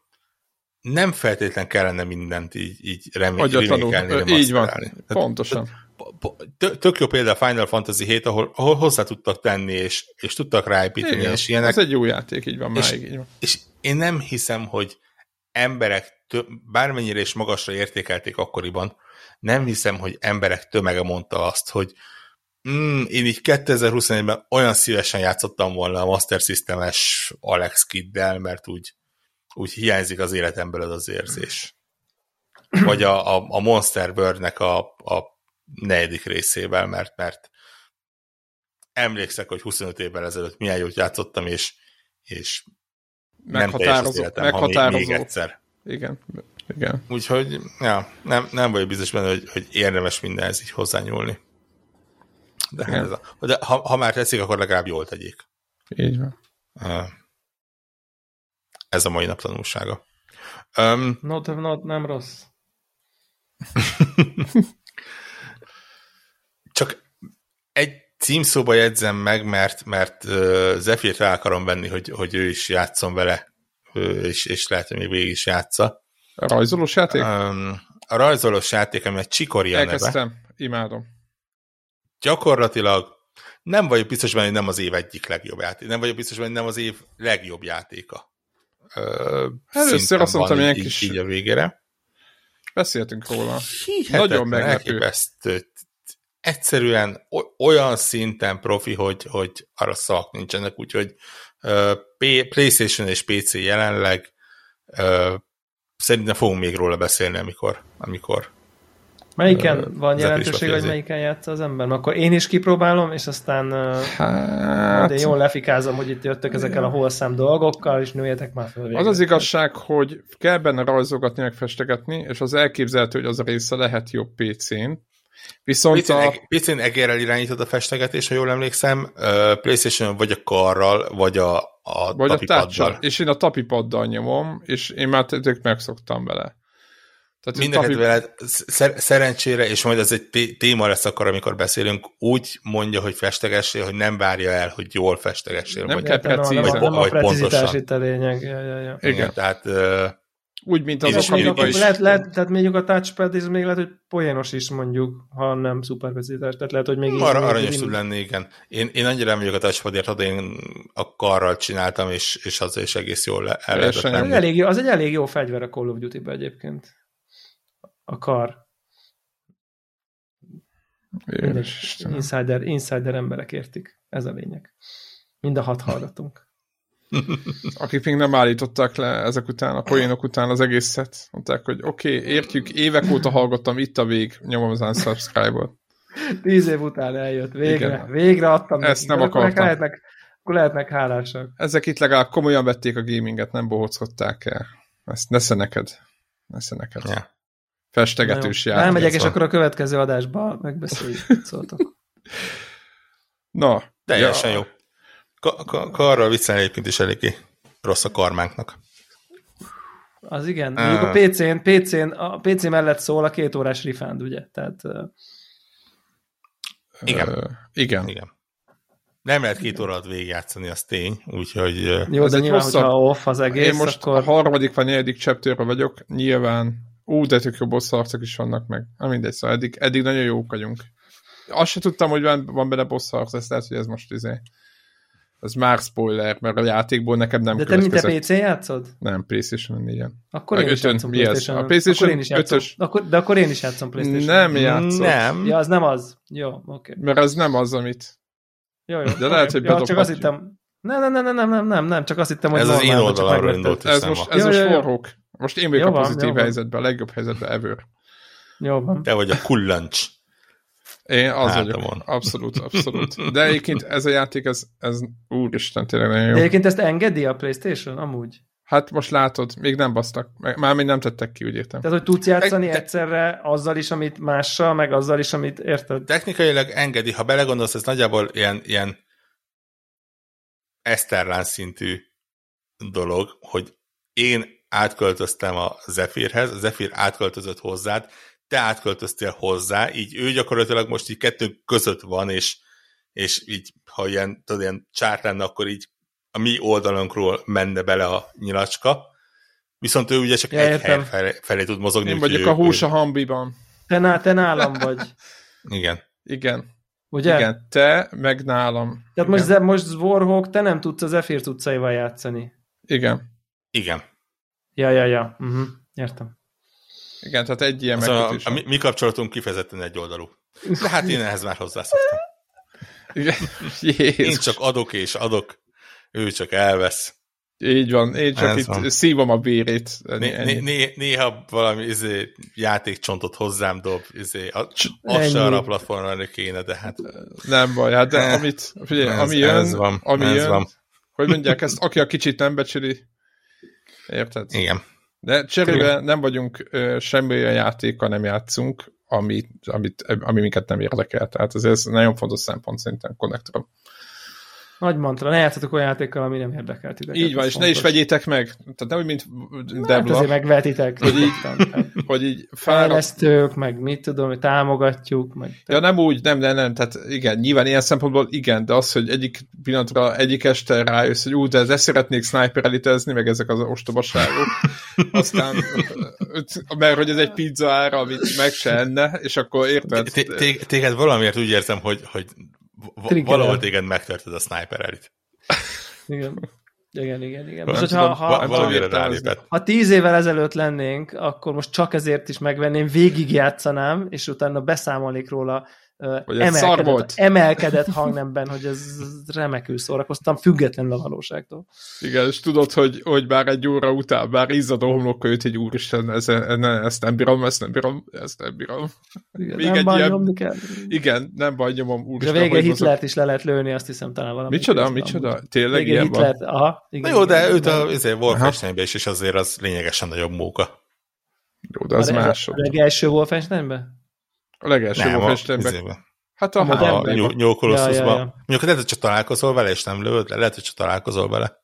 nem feltétlen kellene mindent így, így remé- agyatlanul. remékelni, Ö, Így van. Tehát pontosan. tö- tök jó példa a Final Fantasy 7, ahol, ahol hozzá tudtak tenni, és, és tudtak ráépíteni, Igen, és ilyenek. ez egy jó játék, így van, És- máig így van. És én nem hiszem, hogy emberek, tö- bármennyire is magasra értékelték akkoriban, nem hiszem, hogy emberek tömege mondta azt, hogy mm, én így 2021-ben olyan szívesen játszottam volna a Master System-es Alex Kiddel, mert úgy, úgy hiányzik az életemből ez az érzés. Vagy a, a, a Monster World-nek a, a negyedik részével, mert, mert emlékszek, hogy 25 évvel ezelőtt milyen jót játszottam, és, és nem teljes az Meghatározó, életem, ha még, még egyszer. Igen, igen. Úgyhogy ja, nem, nem vagyok biztos benne, hogy, hogy érdemes mindenhez így hozzányúlni. De, hát ez a, de ha, ha már teszik, akkor legalább jól tegyék. Így van. Ez a mai nap tanulsága. Um, Not, not, nem rossz. csak egy címszóba jegyzem meg, mert, mert uh, Zephyrt rá akarom venni, hogy, hogy ő is játszon vele, ö, és, és lehet, hogy még végig is játsza. A rajzolós játék? Um, a rajzolós játék, ami a Csikoria neve. Elkezdtem, imádom. gyakorlatilag nem vagyok biztos benne, hogy nem az év egyik legjobb játék. Nem vagyok biztos benne, hogy nem az év legjobb játéka. Ö, Először azt mondtam, ilyen kis- így a végére. Beszéltünk róla. Hihetetlen, Nagyon meglepő. Egyszerűen olyan szinten profi, hogy, hogy arra szavak nincsenek, úgyhogy P- PlayStation és PC jelenleg ö, szerintem fogunk még róla beszélni, amikor, amikor Melyiken uh, van jelentőség, hogy melyiken játsza az ember? Akkor én is kipróbálom, és aztán hát... de jól lefikázom, hogy itt jöttök ezekkel a holszám dolgokkal, és nőjetek már föl. Az az igazság, hogy kell benne rajzogatni, meg festegetni, és az elképzelhető, hogy az a része lehet jobb PC-n. Viszont PC-n, a... PC-n egérrel irányítod a festegetés, ha jól emlékszem, PlayStation vagy a karral, vagy a, a vagy a És én a tapipaddal nyomom, és én már tök megszoktam vele. Tehát Mindenket tapi... veled szer- szerencsére, és majd ez egy téma lesz akkor, amikor beszélünk, úgy mondja, hogy festegessél, hogy nem várja el, hogy jól festegessél. Nem vagy, kell precízen. Vagy, nem a precizitás itt a lényeg. Ja, ja, ja. Igen. Igen. Tehát uh, úgy, mint az a is. Lehet, lehet, tehát mondjuk a touchpad, ez még lehet, hogy poénos is mondjuk, ha nem szuperprecizitás. Tehát lehet, hogy még Arra, aranyos tud lenni, igen. Én, én annyira nem vagyok a touchpadért, hogy én a karral csináltam, és, és az is egész jól el az, elég jó, az egy elég jó fegyver a Call of Duty-be egyébként a kar. Insider, insider emberek értik. Ez a lényeg. Mind a hat hallgatunk. Akik még nem állították le ezek után, a poénok után az egészet. Mondták, hogy oké, okay, értjük, évek óta hallgattam, itt a vég, nyomom az unsubscribe-ot. Tíz év után eljött, végre, Igen. végre adtam Ezt nekik. nem akartam. Akkor lehetnek, akkor lehetnek hálásak. Ezek itt legalább komolyan vették a gaminget, nem bohockodták el. Ezt nesze neked. Nesze neked. Ja festegetős játék. Elmegyek, és akkor a következő adásba megbeszéljük, szóltok. Na. Teljesen ja. jó. Ka- ka- karral viccen egyébként is eléggé rossz a karmánknak. Az igen. Mondjuk a PC-n, PC-n, a PC mellett szól a két órás refund, ugye? Tehát... Uh... Igen. Uh, igen. igen. Nem lehet két órát végigjátszani, az tény, úgyhogy... Jó, de nyilván, hosszabb... hogyha off az egész, Én most akkor... a harmadik vagy negyedik chapterre vagyok, nyilván Ú, de tök jó boss is vannak meg. Na mindegy, szóval eddig, eddig nagyon jók vagyunk. Azt se tudtam, hogy van, van benne boss harc, ezt lehet, hogy ez most izé. Ez már spoiler, mert a játékból nekem nem De te mint a PC játszod? Nem, PlayStation 4 Akkor én is játszom PlayStation. A PlayStation akkor én is játszom. Akkor, de akkor én is játszom PlayStation. Nem játszom. Nem. Ja, az nem az. Jó, oké. Okay. Mert az nem az, amit... Jó, jó. De okay. lehet, hogy ja, csak azt hittem... Nem, nem, nem, nem, nem, nem, nem, csak azt hittem, hogy Ez az én oldalamról indult. Ez most, ez most forrók. Most én vagyok a pozitív helyzetben, a legjobb helyzetben ever. Jó van. Te vagy a kullancs. Én az hát, vagyok. Van. Abszolút, abszolút. De egyébként ez a játék, ez, ez úristen, tényleg nagyon jó. De egyébként ezt engedi a Playstation, amúgy? Hát most látod, még nem basztak. Már még nem tettek ki, úgy értem. Tehát, hogy tudsz játszani te, egyszerre azzal is, amit mással, meg azzal is, amit érted? Technikailag engedi, ha belegondolsz, ez nagyjából ilyen, ilyen Eszterlán szintű dolog, hogy én átköltöztem a Zephyrhez, a Zephyr átköltözött hozzád, te átköltöztél hozzá, így ő gyakorlatilag most így kettő között van, és, és így, ha ilyen, tudod, ilyen csárt lenne, akkor így a mi oldalunkról menne bele a nyilacska, viszont ő ugye csak ja, egy hely felé, felé tud mozogni. Én vagyok a hús a hambiban. Te, ná, te nálam vagy. Igen. Igen. Ugye? Igen, te meg nálam. Tehát Igen. most, most Warhawk, te nem tudsz az Zephyr utcaival játszani. Igen. Igen. Ja, ja, ja. Uh-huh. Értem. Igen, tehát egy ilyen szóval a, a mi, mi kapcsolatunk kifejezetten egy oldalú. De hát én ehhez már hozzászoktam. Igen. Én csak adok és adok, ő csak elvesz. Így van, én csak Ez itt van. szívom a bérét. Né, né, né, néha valami izé, játékcsontot hozzám dob, izé, az se arra a platformra kéne, de hát... Nem baj, hát de eh, amit, figyelj, ez, ami jön, ez van, ami ez jön, van. hogy mondják ezt, aki a kicsit nem becsüli, Érted? Igen. De cserébe nem vagyunk semmi olyan játéka, nem játszunk, amit, amit, ami minket nem érdekel. Tehát ez, ez nagyon fontos szempont szerintem konnektorom. Nagy mantra, ne játszatok olyan játékkal, ami nem érdekelt titeket. Így van, és fontos. ne is vegyétek meg. Tehát nem úgy, mint Debla. Hát azért megvetitek. Hogy így, hogy így fejlesztők, meg mit tudom, hogy támogatjuk. Meg ja, nem úgy, nem, nem, nem, tehát igen, nyilván ilyen szempontból igen, de az, hogy egyik pillanatra, egyik este rájössz, hogy ú, de ezt szeretnék sniper elitezni, meg ezek az ostobaságok. Aztán, mert hogy ez egy pizza ára, amit meg se enne, és akkor érted? Téged valamiért úgy érzem, hogy, hogy valahol téged megtörted a sniper elit. Igen. Igen, igen, igen. Most, hogyha, ha, ha, ha tíz évvel ezelőtt lennénk, akkor most csak ezért is megvenném, végigjátszanám, és utána beszámolnék róla Hogy ez szar emelkedett, volt. emelkedett hangnemben, hogy ez remekül szórakoztam, függetlenül a valóságtól. Igen, és tudod, hogy, hogy bár egy óra után, bár izzad a homlokkölt, hogy úristen, ez, ne, ezt nem bírom, ezt nem bírom, ezt nem bírom. Igen, Még nem egy baj, ilyen- nyomni kell. Igen, nem baj, nyomom, úristen, hogy mozog. Hitlert is le lehet lőni, azt hiszem talán valami. Micsoda, micsoda? amúgy. Tényleg ilyen van? Hitlert, aha. Na Igen, jó, de igen, őt igen. a Wolfensteinben is, és azért az lényegesen nagyobb móka. Jó, de az másod. A legelső Wolfensteinben? A legelső Nem, a. Hát a, a a, Colossusban. Ja, ja, ja. Mondjuk lehet, hogy csak találkozol vele, és nem lőd le, lehet, hogy csak találkozol vele.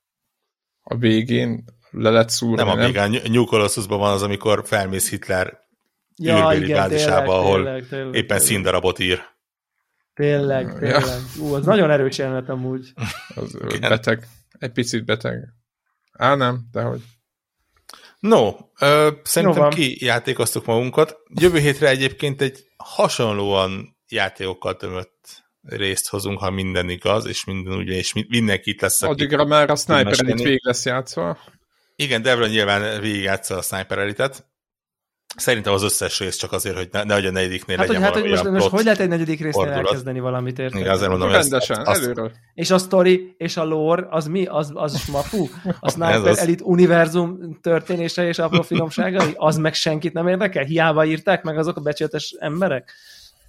a végén le lett szúrni, Nem a nem? végén, a Colossusban van az, amikor felmész Hitler Ja, űrbéli igen, bázisába, tényleg, ahol tényleg, tényleg, éppen tényleg. színdarabot ír. Tényleg, Ja. tényleg. Ú, az nagyon erős jelenet amúgy. Az beteg. Egy picit beteg. Á, nem, dehogy. No, ö, szerintem van. kijátékoztuk magunkat. Jövő hétre egyébként egy hasonlóan játékokkal tömött részt hozunk, ha minden igaz, és minden ugye, és mi- mindenki itt lesz. Addigra már a Sniper. Elite végig lesz játszva. Igen, Devlin nyilván végigjátsza a Sniper Elite-et. Szerintem az összes rész csak azért, hogy ne, nehogy a negyediknél Hát, hogy, legyen hát, hogy most, most hogy lehet egy negyedik résznél fordulat. elkezdeni valamit, érted? Igen, azért mondom, hogy ezt- Rendesen, azt- előről. És a story és a lore, az mi? Az, az smafu? A Sniper az. Elite univerzum történése és apró finomságai? Az meg senkit nem érdekel? Hiába írták meg azok a becsületes emberek?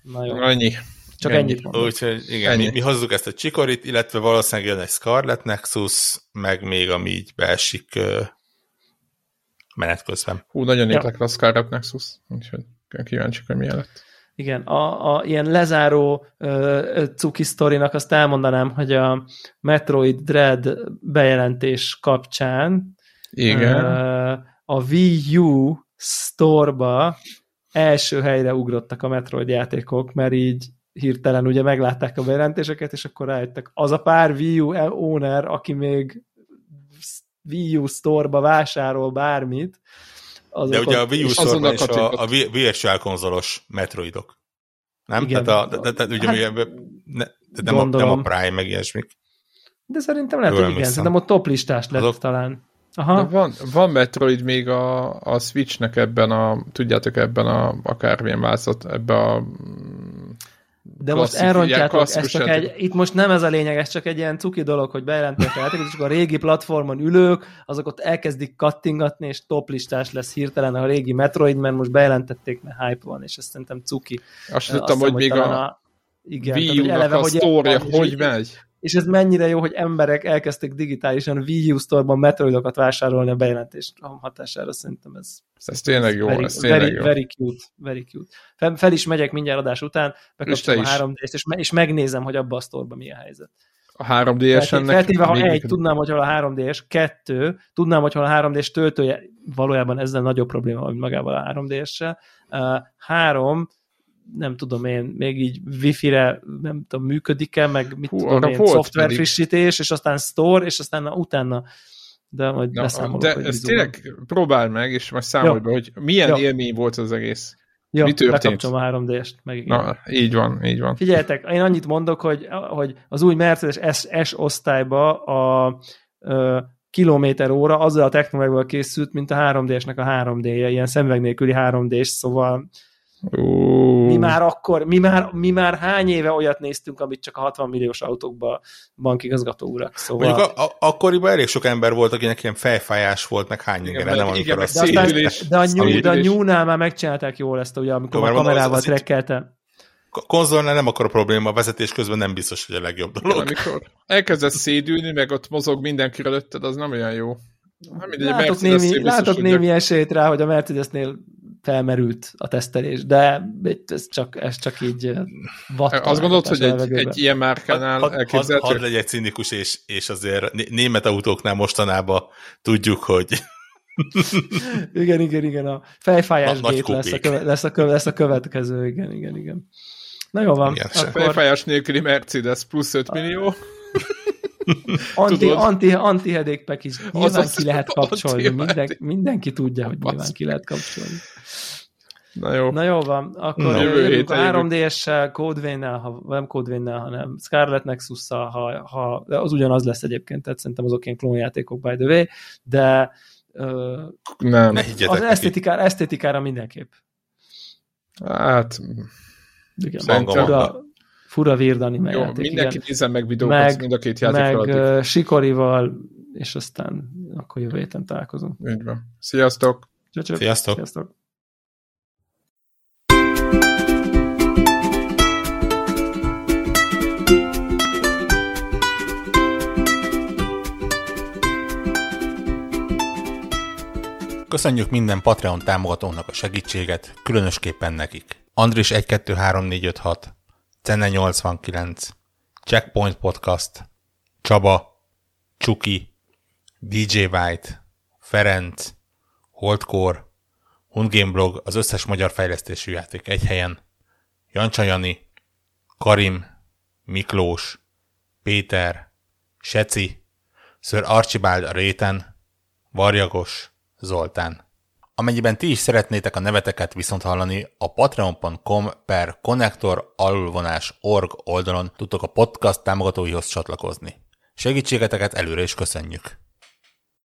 Na jó, Annyi. csak ennyi. ennyit mondom. Úgyhogy igen, Ennyi. mi, mi hozzuk ezt a csikorit, illetve valószínűleg jön egy Scarlet Nexus, meg még ami így beesik menet közben. Hú, nagyon Ja. a Scarlet Nexus. Úgyhogy kíváncsiak, hogy milyen lett. Igen, a, a ilyen lezáró ö, cuki sztorinak azt elmondanám, hogy a Metroid Dread bejelentés kapcsán Igen. ö, a Wii U store-ba első helyre ugrottak a Metroid játékok, mert így hirtelen ugye meglátták a bejelentéseket, és akkor rájöttek. Az a pár Wii U owner, aki még Wii U store-ba vásárol bármit, azok De ugye a Wii U Store-ban is a, a vi- Virtual konzolos Metroidok. Nem? Igen. Tehát, a, de, de, ugye, Hát, ne, de nem, a, nem gondolom. a Prime, meg ilyesmik. De szerintem lehet, Jól hogy igen, szerintem ott top listás lett Azok- talán. De Aha, van, van Metroid még a, a Switchnek ebben a, tudjátok, ebben a akármilyen változat, ebben a de most elrontjátok, ilyen ez klasszikus csak egy, itt most nem ez a lényeg, ez csak egy ilyen cuki dolog, hogy bejelentettek a játékot, és akkor a régi platformon ülők, azok ott elkezdik kattingatni, és top listás lesz hirtelen a régi Metroid, mert most bejelentették, mert hype van, és ezt szerintem cuki. Azt Azt tudtam, hogy még talán a igen, Wii tehát, U-nak a hogy sztória hogy megy. És ez mennyire jó, hogy emberek elkezdték digitálisan Wii U Store-ban Metroidokat vásárolni a bejelentés hatására, szerintem ez Ez tényleg jó, very, ez tényleg very, jó. very cute, very cute. Fel, fel is megyek mindjárt adás után, bekapcsolom a És te is. 3D-t, és, me- és megnézem, hogy abba a sztorban mi a helyzet. A 3DS-ennek Felté- Feltéve, ha egy, tudnám, hogy hol a 3D-s, kettő, tudnám, hogy hol a 3D-s töltője, valójában ezzel nagyobb probléma, mint magával a 3D-essel. Uh, három, nem tudom én, még így wifi-re nem tudom, működik-e, meg mit Hú, tudom én, volt szoftver pedig. frissítés, és aztán store, és aztán utána de majd Na, beszámolok, de ezt tényleg próbáld meg, és majd számolj be, hogy milyen Jó. élmény volt az egész. ja, mi történt? bekapcsolom a 3D-st, meg igen. Na, így van, így van. Figyeljetek, én annyit mondok, hogy, hogy az új Mercedes S, S osztályba a ö, kilométer óra azzal a technológiával készült, mint a 3D-esnek a 3D-je, ilyen szemüveg nélküli 3D-s, szóval Ó, mi már akkor, mi már, mi már hány éve olyat néztünk, amit csak a 60 milliós autókban bankigazgató urak, szóval... Mondjuk a, a, akkoriban elég sok ember volt, akinek ilyen fejfájás volt, meg hány Igen, nem igen, amikor meg azt de, aztán, de, a nyú, de a nyúnál már megcsinálták jól ezt, ugye, amikor Jó, a kamerával trekkeltem. A konzolnál nem akkor a probléma, a vezetés közben nem biztos, hogy a legjobb dolog. amikor elkezdesz szédülni, meg ott mozog mindenki előtted, az nem olyan jó. Nem mindegy, a Látok, némi, látok némi esélyt rá, hogy a Mercedesnél felmerült a tesztelés, de ez csak, ez csak így vattal. Azt gondolod, hogy egy, egy ilyen márkánál Hadd had, had, elképzelhető? had legyek cinikus, és, és azért né- német autóknál mostanában tudjuk, hogy Igen, igen, igen, a fejfájás Na- nagy gét lesz a, köve, lesz, a köve, lesz a következő, igen, igen, igen. Na jó van, Igen, akkor Fejfájás nélküli Mercedes plusz 5 millió. anti, tudod. anti, anti headache pack is nyilván Azaz, ki lehet kapcsolni. Minden, mindenki tudja, hogy nyilván Basz. ki lehet kapcsolni. Na jó. Na jó van, akkor Na, jövő jövünk a héten jövünk. 3DS-sel, Code Vein-nel, ha nem Code Vein-nel, hanem Scarlet Nexus-szal, ha, ha, az ugyanaz lesz egyébként, tehát szerintem azok ilyen klónjátékok by the way, de ö, Nem. ne higgyetek az neki. esztetikára, esztetikára mindenképp. Hát, Igen, Szerintem- fura, fura Jó, játék, mindenki igen. nézzen meg videókat Meg- mind a két játékra Meg addig. Sikorival, és aztán akkor jövő héten találkozunk. Így van. Sziasztok! Csöcsök. Sziasztok. Sziasztok. Köszönjük minden Patreon támogatónak a segítséget, különösképpen nekik. Andris 123456, Cenne 89, Checkpoint Podcast, Csaba, Csuki, DJ White, Ferenc, Holdcore, Hundgame Blog, az összes magyar fejlesztésű játék egy helyen, Jancsa Karim, Miklós, Péter, Seci, Sir Archibald a réten, Varjagos, Zoltán. Amennyiben ti is szeretnétek a neveteket viszont hallani, a patreon.com per alulvonás org oldalon tudtok a podcast támogatóihoz csatlakozni. Segítségeteket előre is köszönjük!